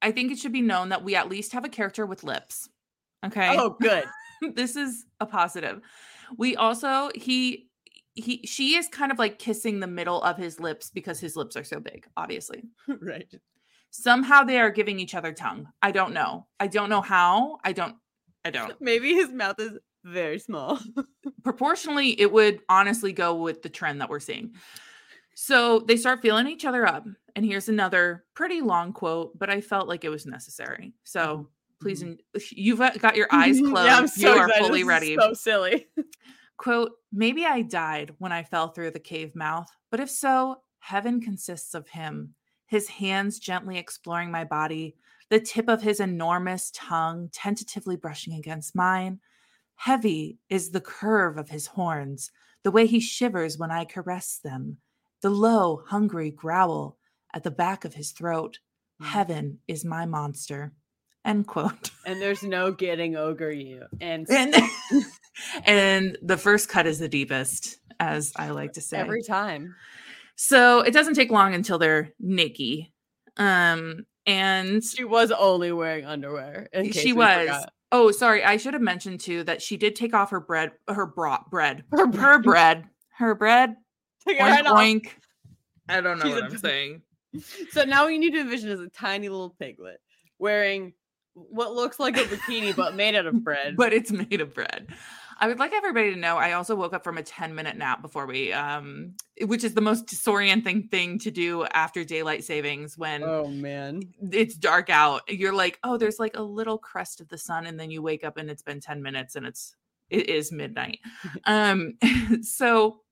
I think it should be known that we at least have a character with lips. Okay. Oh, good. (laughs) this is a positive. We also he he she is kind of like kissing the middle of his lips because his lips are so big, obviously. (laughs) right. Somehow they are giving each other tongue. I don't know. I don't know how. I don't I don't. (laughs) Maybe his mouth is very small. Proportionally, it would honestly go with the trend that we're seeing. So they start feeling each other up. And here's another pretty long quote, but I felt like it was necessary. So mm-hmm. Please, mm-hmm. en- uh, you've uh, got your eyes closed. yeah, I'm so you are excited. fully This ready. So silly. Quote, maybe I died when I fell through the cave mouth, but if so, heaven consists of him, his hands gently exploring my body, the tip of his enormous tongue tentatively brushing against mine. Heavy is the curve of his horns, the way he shivers when I caress them, the low, hungry growl at the back of his throat. Mm. Heaven is my monster. End quote. (laughs) And there's no getting ogre you. And (laughs) And (laughs) and the first cut is the deepest, as I like to say. every time. so it doesn't take long until they're naked. Um, and She was only wearing underwear. in she was. forgot. Oh, sorry, I should have mentioned too that she did take off her bread, her bra, bread, Her her bread, her bread. Take it Oink, right off. oink. I don't know She's what a I'm saying. So now we need to envision as a tiny little piglet wearing what looks like a bikini but made out of (laughs) bread. but it's made of bread. I would like everybody to know I also woke up from a 10 minute nap before we um which is the most disorienting thing to do after daylight savings when oh man. it's dark out. You're like, "Oh, there's like a little crest of the sun," and then you wake up and it's been 10 minutes and it's it is midnight. (laughs) um (laughs) so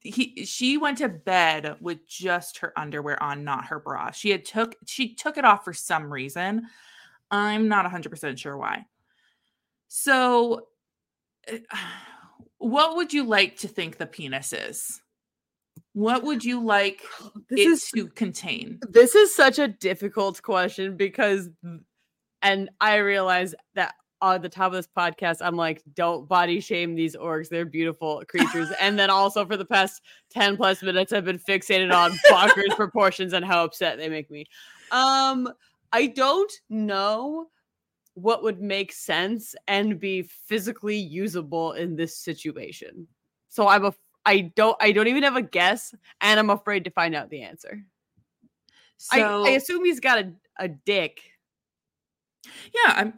he she went to bed with just her underwear on, not her bra. She had took she took it off for some reason. I'm not 100% sure why. So uh, (sighs) what would you like to think the penis is? What would you like (sighs) This it is to contain? this is such a difficult question because and I realize that on the top of this podcast, I'm like, don't body shame these orcs. They're beautiful creatures. and then also for the past 10 plus minutes, I've been fixated on bonkers (laughs) proportions and how upset they make me. Um, I don't know what would make sense and be physically usable in this situation. So I'm a I don't I don't even have a guess, and I'm afraid to find out the answer. So I, I assume he's got a, a dick, yeah, I'm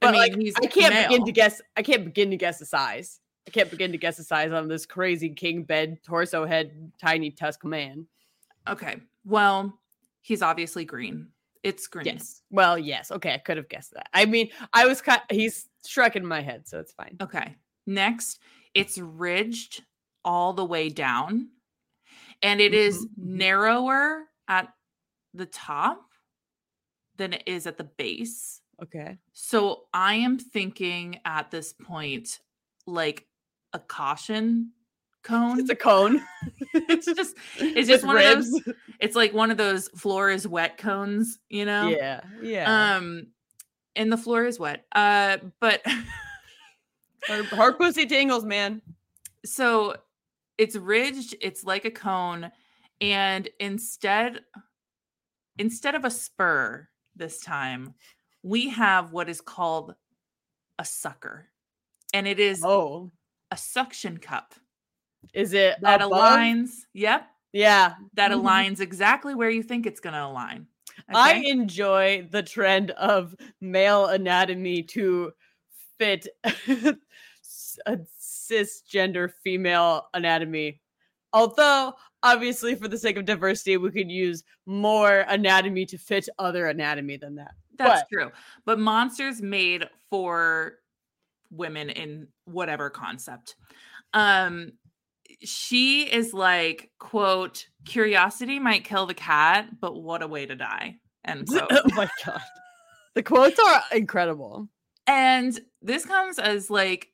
but I mean, like he's I can't begin to guess. I can't begin to guess the size. I can't begin to guess the size on this crazy king bed, torso head, tiny tusk man. Okay. Well, he's obviously green. It's green. Yes. Well, yes. Okay, I could have guessed that. I mean, I was kind. He's Shrek in my head, so it's fine. Okay. Next, it's ridged all the way down, and it is Mhm, mhm. narrower at the top than it is at the base. Okay. So I am thinking at this point, like a caution cone. It's a cone. (laughs) it's just it's With just one of those it's like one of those floor is wet cones, you know? Yeah. Yeah. Um and the floor is wet. Uh but (laughs) her, her pussy tingles, man. so it's ridged, it's like a cone and instead instead of a spur this time, we have what is called a sucker. And it is Oh, a suction cup is it that above? aligns. Yep, Yeah. that Mhm. aligns exactly where you think it's going to align. I enjoy the trend of male anatomy to fit (laughs) a cisgender female anatomy. Although, obviously, for the sake of diversity, we could use more anatomy to fit other anatomy than that. That's but- true. But monsters made for women in whatever concept. Um she is like, quote, curiosity might kill the cat, but what a way to die. End (laughs) quote. oh my god. The quotes are incredible. And this comes as like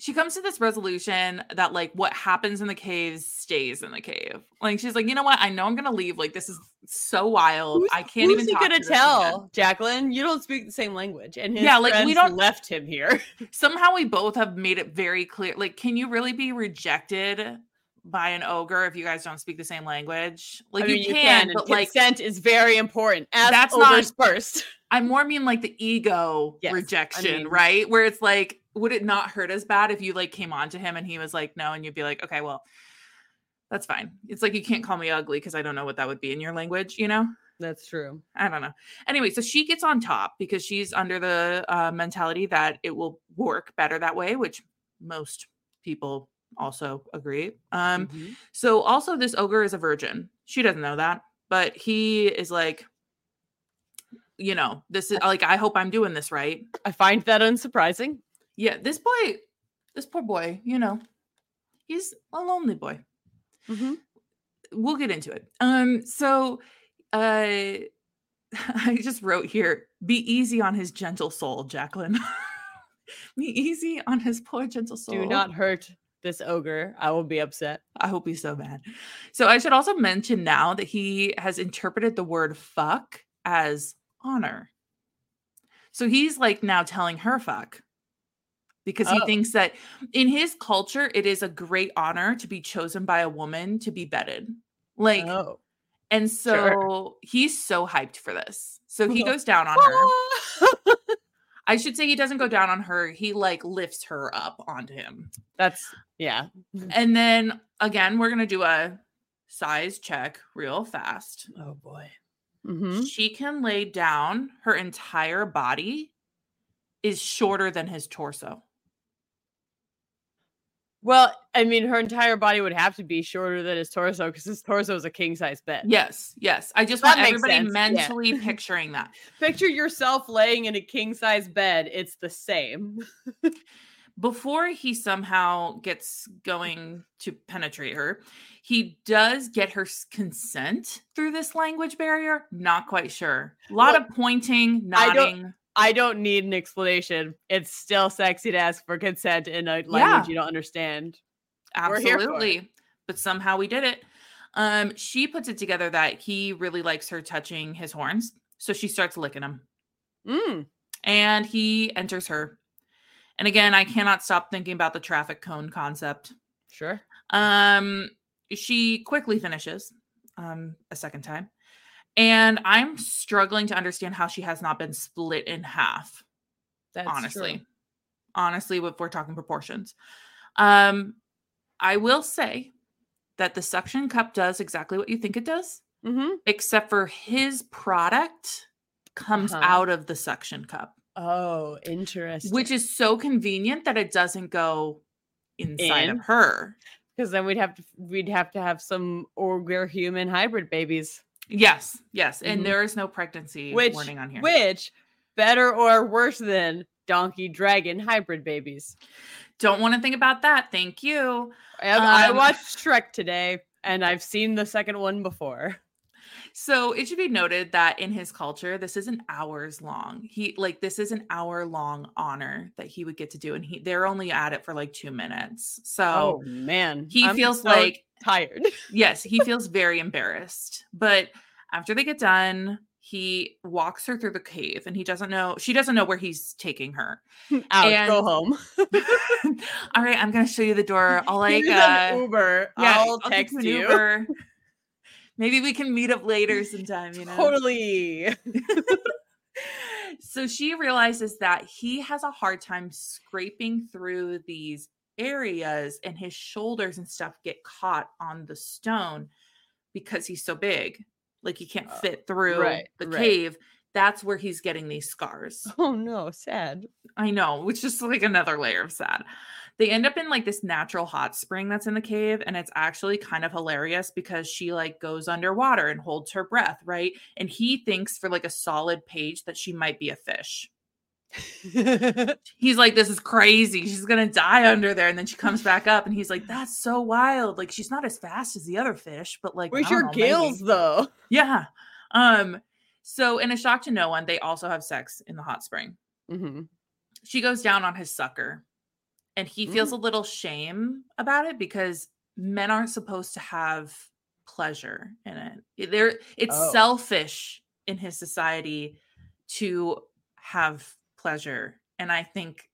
she comes to this resolution that like what happens in the caves stays in the cave. Like she's like, you know what? I know I'm gonna leave. Like this is so wild. Who's, I can't who's even. talk gonna to this man." tell, Jaquelyn? You don't speak the same language, and his Yeah, like, we don't- left him here. (laughs) Somehow we both have made it very clear. Like, can you really be rejected by an ogre if you guys don't speak the same language? Like I mean, you, can, and but like consent is very important. Ask That's ogres first. I more mean like the ego Yes, I rejection, mean- right? Where it's like, would it not hurt as bad if you like came on to him and he was like, no, and you'd be like, okay, well, that's fine. It's like you can't call me ugly because I don't know what that would be in your language, you know? That's true. I don't know. Anyway, so she gets on top because she's under the uh, mentality that it will work better that way, which most people also agree. Um, Mhm. so also this ogre is a virgin. She doesn't know that, but he is like, you know, this is like I hope I'm doing this right. I find that unsurprising. Yeah, this boy, this poor boy, you know, he's a lonely boy. Mhm. We'll get into it. Um, so uh (laughs) I just wrote here, be easy on his gentle soul, Jaquelyn. (laughs) be easy on his poor gentle soul. Do not hurt this ogre. I will be upset. I hope he's so bad. So I should also mention now that he has interpreted the word fuck as honor. So he's like now telling her fuck because he Oh. thinks that in his culture, it is a great honor to be chosen by a woman to be bedded. Like, oh. and so sure. he's so hyped for this. So he (laughs) goes down on her. (laughs) I should say he doesn't go down on her. He like lifts her up onto him. That's yeah. And then again, we're going to do a size check real fast. Oh boy. hmm She can lay down her entire body is shorter than his torso. Well, I mean, her entire body would have to be shorter than his torso because his torso is a king size bed. Yes, yes. I just That want everybody sense, yeah. mentally picturing that. (laughs) Picture yourself laying in a king size bed. It's the same. (laughs) Before he somehow gets going to penetrate her, he does get her consent through this language barrier. Not quite sure. A lot Well, of pointing, nodding. I don't need an explanation. It's still sexy to ask for consent in a language Yeah. you don't understand. We're here for it. Absolutely. But somehow we did it. Um, she puts it together that he really likes her touching his horns. So she starts licking him Mm. and he enters her. And again, I cannot stop thinking about the traffic cone concept. Sure. Um, she quickly finishes um a second time. And I'm struggling to understand how she has not been split in half That's honestly true. honestly if we're talking proportions um i will say that the suction cup does exactly what you think it does Mhm. except for his product comes Uh-huh. out of the suction cup Oh, interesting. which is so convenient that it doesn't go inside In? of her because then we'd have to we'd have to have some ogre human hybrid babies. Yes yes and Mhm. there is no pregnancy Which warning on here which better or worse than donkey dragon hybrid babies? don't want to think about that thank you I, I Um, watched Shrek today, and I've seen the second one before. So it should be noted that in his culture, this isn't hours long. He like this is an hour long honor that he would get to do, and he they're only at it for like two minutes. So Oh man, he I'm feels so like tired. (laughs) yes, he feels very embarrassed. But after they get done, he walks her through the cave, and he doesn't know she doesn't know where he's taking her. (laughs) Out, And- go home. (laughs) All right, I'm gonna show you the door. I'll like uh, Uber. yeah, I'll take text you. Uber. Maybe we can meet up later sometime. You know, Totally. so she realizes that he has a hard time scraping through these areas and his shoulders and stuff get caught on the stone because he's so big like he can't Uh, fit through right, the right. cave that's where he's getting these scars (laughs) Oh no, sad. i know which is like another layer of sad they end up in like this natural hot spring that's in the cave and it's actually kind of hilarious because she like goes underwater and holds her breath right and he thinks for like a solid page that she might be a fish (laughs) he's like, This is crazy. She's gonna die under there. And then she comes back up and he's like, That's so wild. Like she's not as fast as the other fish, but like Where's your know, maybe." gills though? (laughs) Yeah. Um, so in a shock to no one, they also have sex in the hot spring. hmm She goes down on his sucker and he feels a little shame about it because men aren't supposed to have pleasure in it. There it's Oh. selfish in his society to have pleasure. And I think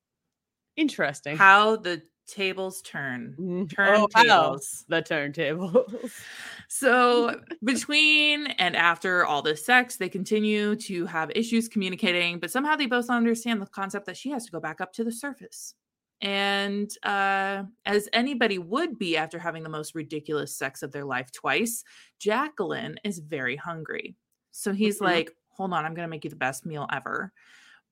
Interesting. how the tables turn. Mhm. Turn Oh, how? tables. The turntables. (laughs) So between and after all this sex, they continue to have issues communicating, but somehow they both understand the concept that she has to go back up to the surface. And uh, as anybody would be after having the most ridiculous sex of their life twice, Jaquelyn is very hungry. So he's Mhm. like, Hold on, I'm going to make you the best meal ever.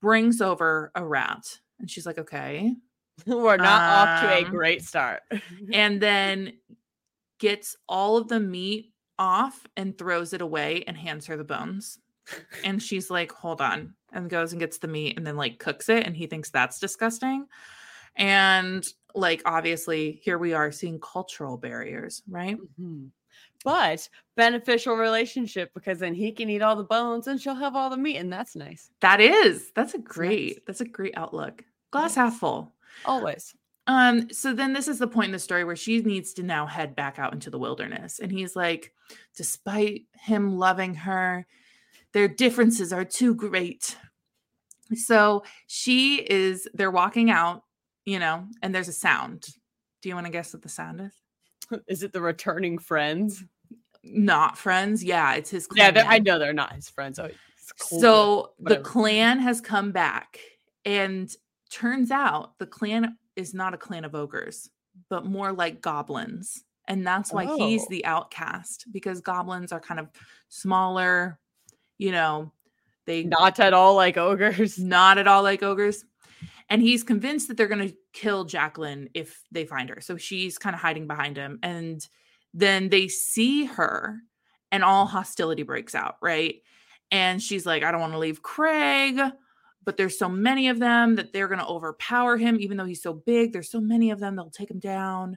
Brings over a rat. And she's like, Okay. (laughs) We're not off to a Um, great start. (laughs) and then gets all of the meat off and throws it away and hands her the bones. And she's like, hold on, and goes and gets the meat and then like cooks it. And he thinks that's disgusting. And like, obviously, here we are seeing cultural barriers, right? Mhm. But beneficial relationship because then he can eat all the bones and she'll have all the meat, and that's nice. That is, that's a nice. great, that's a great outlook. Glass half full. Always. Um, so then this is the point in the story where she needs to now head back out into the wilderness. And he's like, despite him loving her, their differences are too great. So she is, they're walking out, you know, and there's a sound. Do you want to guess what the sound is? (laughs) Is it the returning friends? Not friends. Yeah, it's his Yeah, I know they're not his friends. Oh. So the clan has come back, and turns out the clan is not a clan of ogres, but more like goblins. And that's why he's Oh. the outcast because goblins are kind of smaller, you know, they not at all like ogres. (laughs) not at all like ogres. And he's convinced that they're going to kill Jaquelyn if they find her. So she's kind of hiding behind him. And then they see her, and all hostility breaks out, right? And she's like, I don't want to leave Craig, but there's so many of them that they're going to overpower him, even though he's so big. There's so many of them, they'll take him down.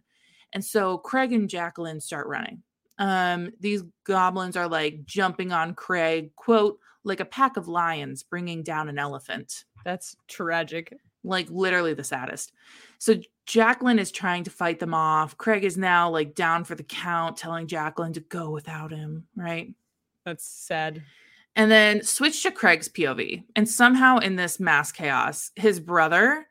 And so Craig and Jaquelyn start running. Um, these goblins are like jumping on Craig, quote, like a pack of lions bringing down an elephant That's tragic. Like literally the saddest. So Jaquelyn is trying to fight them off. Craig is now like down for the count, telling Jaquelyn to go without him, right? That's sad. And then switch to Craig's POV. And somehow in this mass chaos, his brother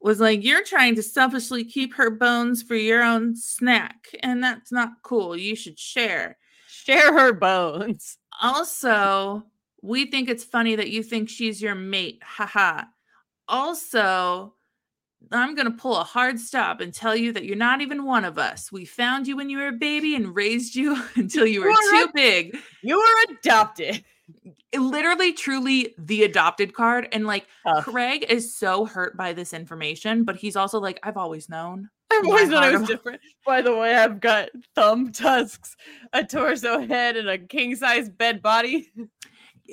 was like, You're trying to selfishly keep her bones for your own snack. And that's not cool. You should share. Share her bones. Also, we think it's funny that you think she's your mate. Haha. Also, I'm going to pull a hard stop and tell you that you're not even one of us. We found you when you were a baby and raised you (laughs) until you were too big. You were adopted. Literally, truly the adopted card. And like, Tough. Craig is so hurt by this information, but he's also like, I've always known. I've always thought I was (laughs) different. By the way, I've got thumb tusks, a torso head, and a king size bed body.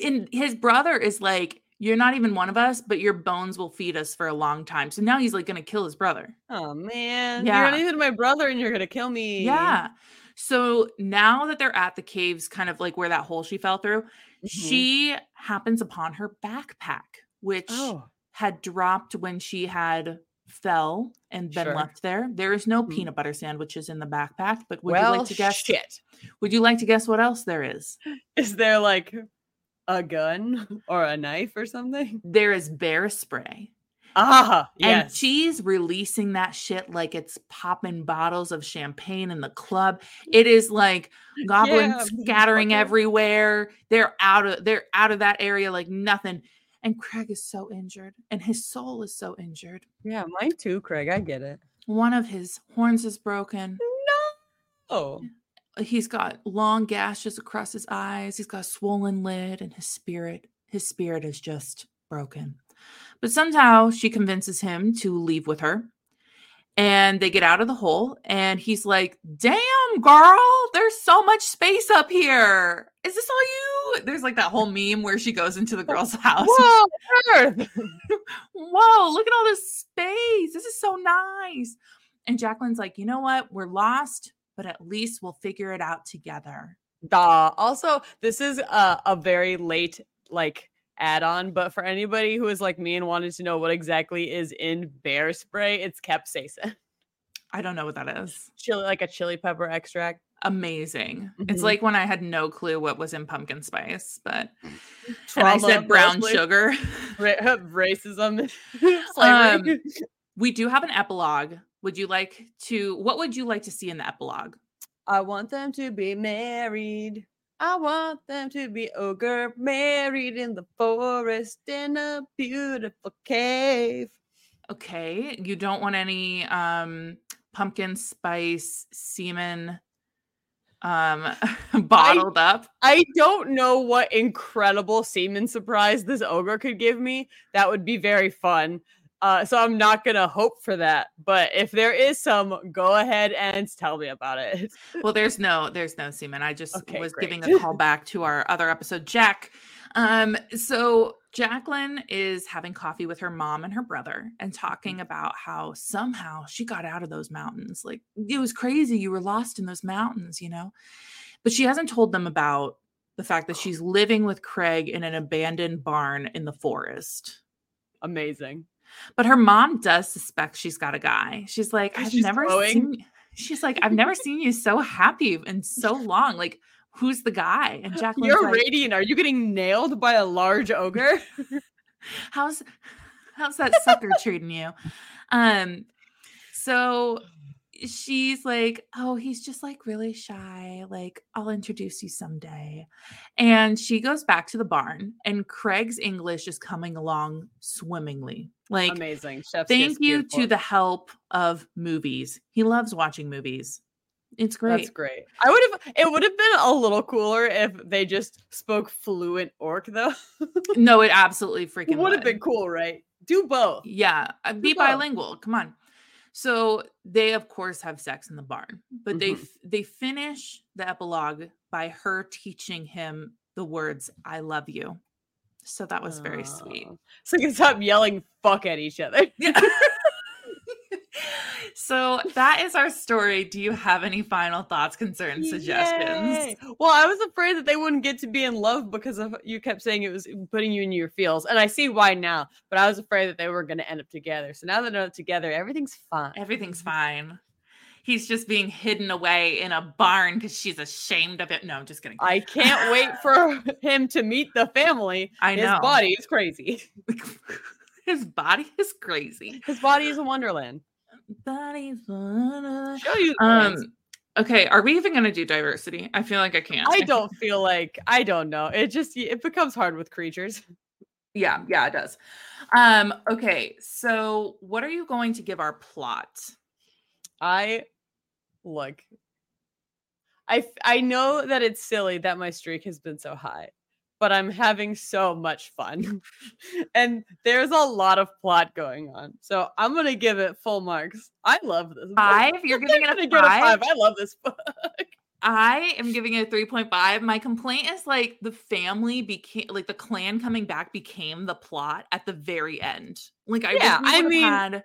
And his brother is like, You're not even one of us, but your bones will feed us for a long time. So now he's like going to kill his brother. Oh man. Yeah. You're not even my brother and you're gonna kill me. Yeah. So now that they're at the caves, kind of like where that hole she fell through, Mhm. she happens upon her backpack, which Oh. had dropped when she had fell and been Sure. left there. There is no Mhm. peanut butter sandwiches in the backpack, but would well, you like to guess? shit. Would you like to guess what else there is? Is there like a gun (laughs) or a knife or something? There is bear spray. Ah, And she's releasing that shit like it's popping bottles of champagne in the club. It is like goblins Yeah, (laughs) scattering everywhere. They're out of they're out of that area like nothing. And Craig is so injured, and his soul is so injured. yeah, mine too, Craig. I get it. One of his horns is broken. No. Oh, He's got long gashes across his eyes. He's got a swollen lid, and his spirit, his spirit is just broken. But somehow she convinces him to leave with her. And they get out of the hole, and he's like, Damn, girl, there's so much space up here. Is this all you there's like that whole meme where she goes into the (laughs) girl's house. Whoa, Earth! (laughs) Whoa, look at all this space. This is so nice. And Jaquelyn's like, you know what? We're lost, but at least we'll figure it out together. Duh. Also, this is a, a very late like add-on, but for anybody who is like me and wanted to know what exactly is in bear spray, it's capsaicin. (laughs) I don't know what that is. Chili like a chili pepper extract. Amazing. It's Mhm. like when I had no clue what was in pumpkin spice, but and I said brown mostly. sugar. Ra- (laughs) racism. (laughs) Um, we do have an epilogue. Would you like to what would you like to see in the epilogue? I want them to be married. I want them to be ogre married in the forest in a beautiful cave. Okay, you don't want any um pumpkin spice semen um (laughs) bottled up. I don't know what incredible semen surprise this ogre could give me. That would be very fun. Uh, so I'm not gonna hope for that. But if there is some, go ahead and tell me about it. (laughs) Well, there's no there's no semen. I just Okay, was great. giving a call back to our other episode, Jack. Um, so Jaquelyn is having coffee with her mom and her brother and talking about how somehow she got out of those mountains. Like it was crazy. You were lost in those mountains, you know? But she hasn't told them about the fact that (gasps) she's living with Craig in an abandoned barn in the forest. Amazing. But her mom does suspect she's got a guy. She's like, I've she never glowing? seen she's like, I've never (laughs) seen you so happy in so long. Like, who's the guy? And Jaquelyn's You're like, radiant. Are you getting nailed by a large ogre? (laughs) how's how's that sucker treating you? Um, so she's like, Oh, he's just like really shy. Like, I'll introduce you someday. And she goes back to the barn, and Craig's English is coming along swimmingly. Like Amazing. Chef's Thank you beautiful. to the help of movies. He loves watching movies. It's great. That's great. I would have. It would have been a little cooler if they just spoke fluent orc, though. (laughs) No, it absolutely freaking would have been cool, right? Do both. Yeah, uh, be both. bilingual. Come on. So they of course have sex in the barn, but they Mhm. f- they finish the epilogue by her teaching him the words "I love you." So that was very sweet. Aw. So you can stop yelling "fuck" at each other. Yeah. (laughs) so that is our story. Do you have any final thoughts, concerns, suggestions? Yay. Well, I was afraid that they wouldn't get to be in love because of you kept saying it was putting you in your feels, and I see why now. But I was afraid that they were going to end up together. So now that they're together, everything's fine. Everything's fine. He's just being hidden away in a barn because she's ashamed of it. No, I'm just kidding. I can't wait for (laughs) him to meet the family. I His body is crazy. (laughs) His body is crazy. His body is a wonderland. Show you. Um. Okay, are we even gonna do diversity? I feel like I can't. I don't feel like I don't know. It just it becomes hard with creatures. Yeah, yeah, it does. Um. Okay, so what are you going to give our plot? I look. I I know that it's silly that my streak has been so high, but I'm having so much fun. (laughs) and there's a lot of plot going on. So I'm going to give it full marks. I love this. book. Five? You're giving it a gonna five? I love this book. (laughs) I am giving it a 3.5. My complaint is like the family became like the clan coming back became the plot at the very end. Like I Yeah, wish we I mean- had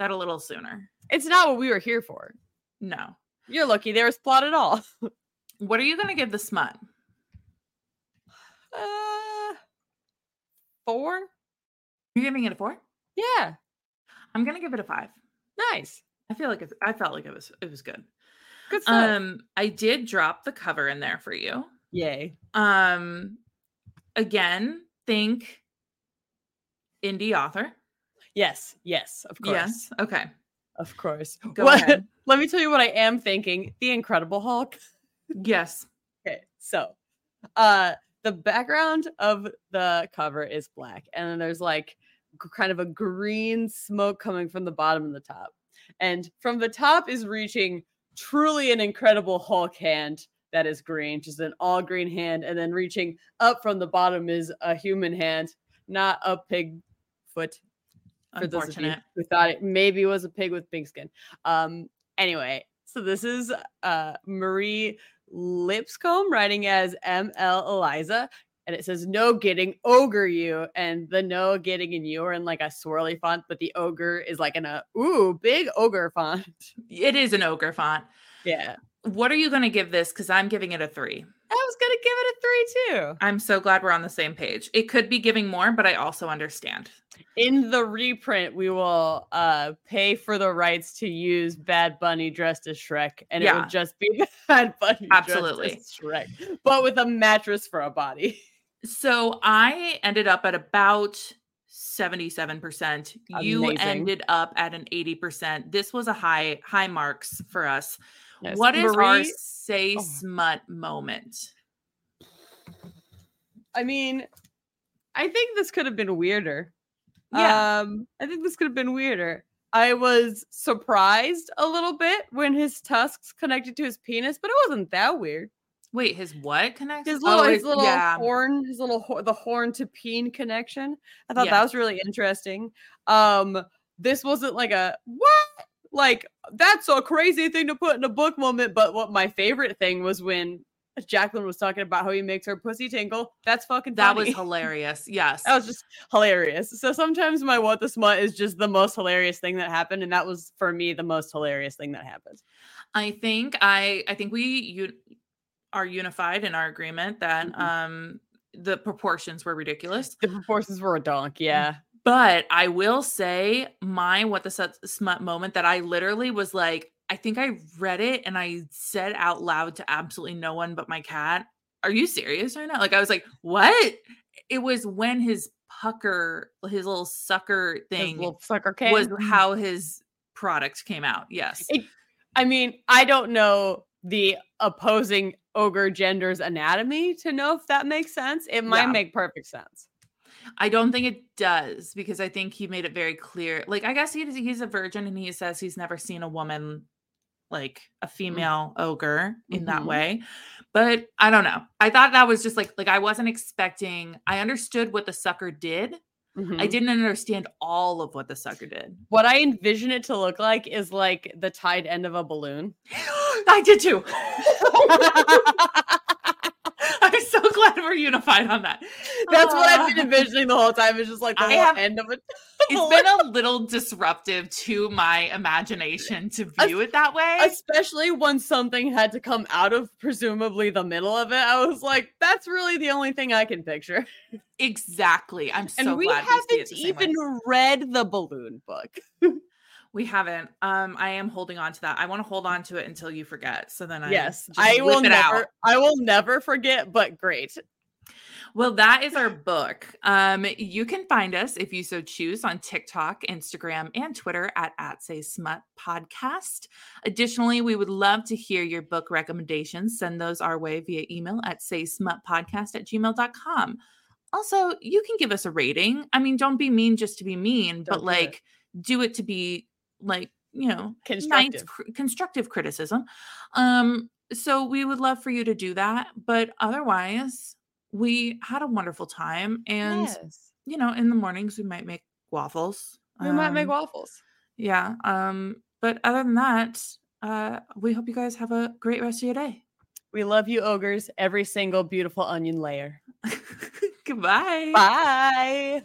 that a little sooner. It's not what we were here for. No. You're lucky there was plot at all. (laughs) What are you gonna give the smut? Uh, four? You're giving it a four? Yeah, I'm gonna give it a five. nice. I feel like it's, I felt like it was it was good. Good stuff. Um, I did drop the cover in there for you. Yay. Um, again, think indie author. Yes, yes, of course. Yes. Okay. Of course. Go ahead. (laughs) Let me tell you what I am thinking. The Incredible Hulk. Yes. (laughs) Okay, so uh the background of the cover is black, and then there's like kind of a green smoke coming from the bottom and the top. And from the top is reaching truly an incredible Hulk hand that is green, just an all green hand, and then reaching up from the bottom is a human hand, not a pig foot for those of you who thought it maybe was a pig with pink skin. Um, anyway, so this is uh Marie Lipscomb writing as ML Eliza. And it says no getting ogre you. And the no getting in you are in like a swirly font, but the ogre is like in a ooh, big ogre font. It is an ogre font. Yeah. What are you going to give this? Because I'm giving it a three. I was gonna give it a three too. I'm so glad we're on the same page. It could be giving more, but I also understand. In the reprint, we will uh pay for the rights to use Bad Bunny dressed as Shrek, and it would just be (laughs) Bad Bunny Absolutely. dressed as Shrek, but with a mattress for a body. So I ended up at about 77%. You Amazing. ended up at an 80%. This was a high high marks for us. Yes. What is our say Oh. smut moment? I mean, I think this could have been weirder. Yeah. Um, I think this could have been weirder. I was surprised a little bit when his tusks connected to his penis, but it wasn't that weird. Wait, his what connects? His little, Oh, his little yeah. horn, his little ho- the horn to peen connection. I thought Yeah. that was really interesting. Um, this wasn't like a what? Like that's a crazy thing to put in a book moment. But what my favorite thing was when Jaquelyn was talking about how he makes her pussy tingle. That's fucking That funny. was (laughs) hilarious. Yes. That was just hilarious. So sometimes my what the smut is just the most hilarious thing that happened, and that was for me the most hilarious thing that happened. I think I I think we you are unified in our agreement that Mhm. um the proportions were ridiculous. The proportions were a donk, yeah. But I will say my what the smut moment that I literally was like, I think I read it and I said out loud to absolutely no one but my cat, Are you serious right now? Like I was like, What? It was when his pucker, his little sucker His thing little sucker can. was mm. how his product came out. Yes. It- I mean, I don't know the opposing ogre gender's anatomy to know if that makes sense. It might Yeah. make perfect sense. I don't think it does because I think he made it very clear. Like, I guess he's he's a virgin and he says he's never seen a woman like a female ogre in that Mhm. way. But I don't know. I thought that was just like like I wasn't expecting. I understood what the sucker did. I Mhm. didn't understand all of what the sucker did. What I envision it to look like is like the tied end of a balloon. (gasps) I did too. (laughs) (laughs) I'm (laughs) so glad we're unified on that. That's what I've been envisioning the whole time. It's just like the I whole have- end of it. (laughs) It's been a (laughs) little disruptive to my imagination to view it that way. especially when something had to come out of presumably the middle of it. I was like, that's really the only thing I can picture. Exactly. I'm so and we glad we see it haven't same way. even read the balloon book. We haven't. Um, I am holding on to that. I want to hold on to it until you forget. So then I yes, I will never. out. I will never forget. But great. Well, that is our book. Um, you can find us if you so choose on TikTok, Instagram, and Twitter at at Say Smut Podcast. Additionally, we would love to hear your book recommendations. Send those our way via email at say smutpodcast at gmail.com. Also, you can give us a rating. I mean, don't be mean just to be mean, Don't but do it. like do it to be like, you know, nice Constructive. cr- constructive criticism. Um, so we would love for you to do that. But otherwise, we had a wonderful time. And, yes. you know, in the mornings, we might make waffles. We might make Um, waffles. Yeah. Um, but other than that, uh, we hope you guys have a great rest of your day. We love you, ogres. Every single beautiful onion layer. (laughs) Goodbye. Bye.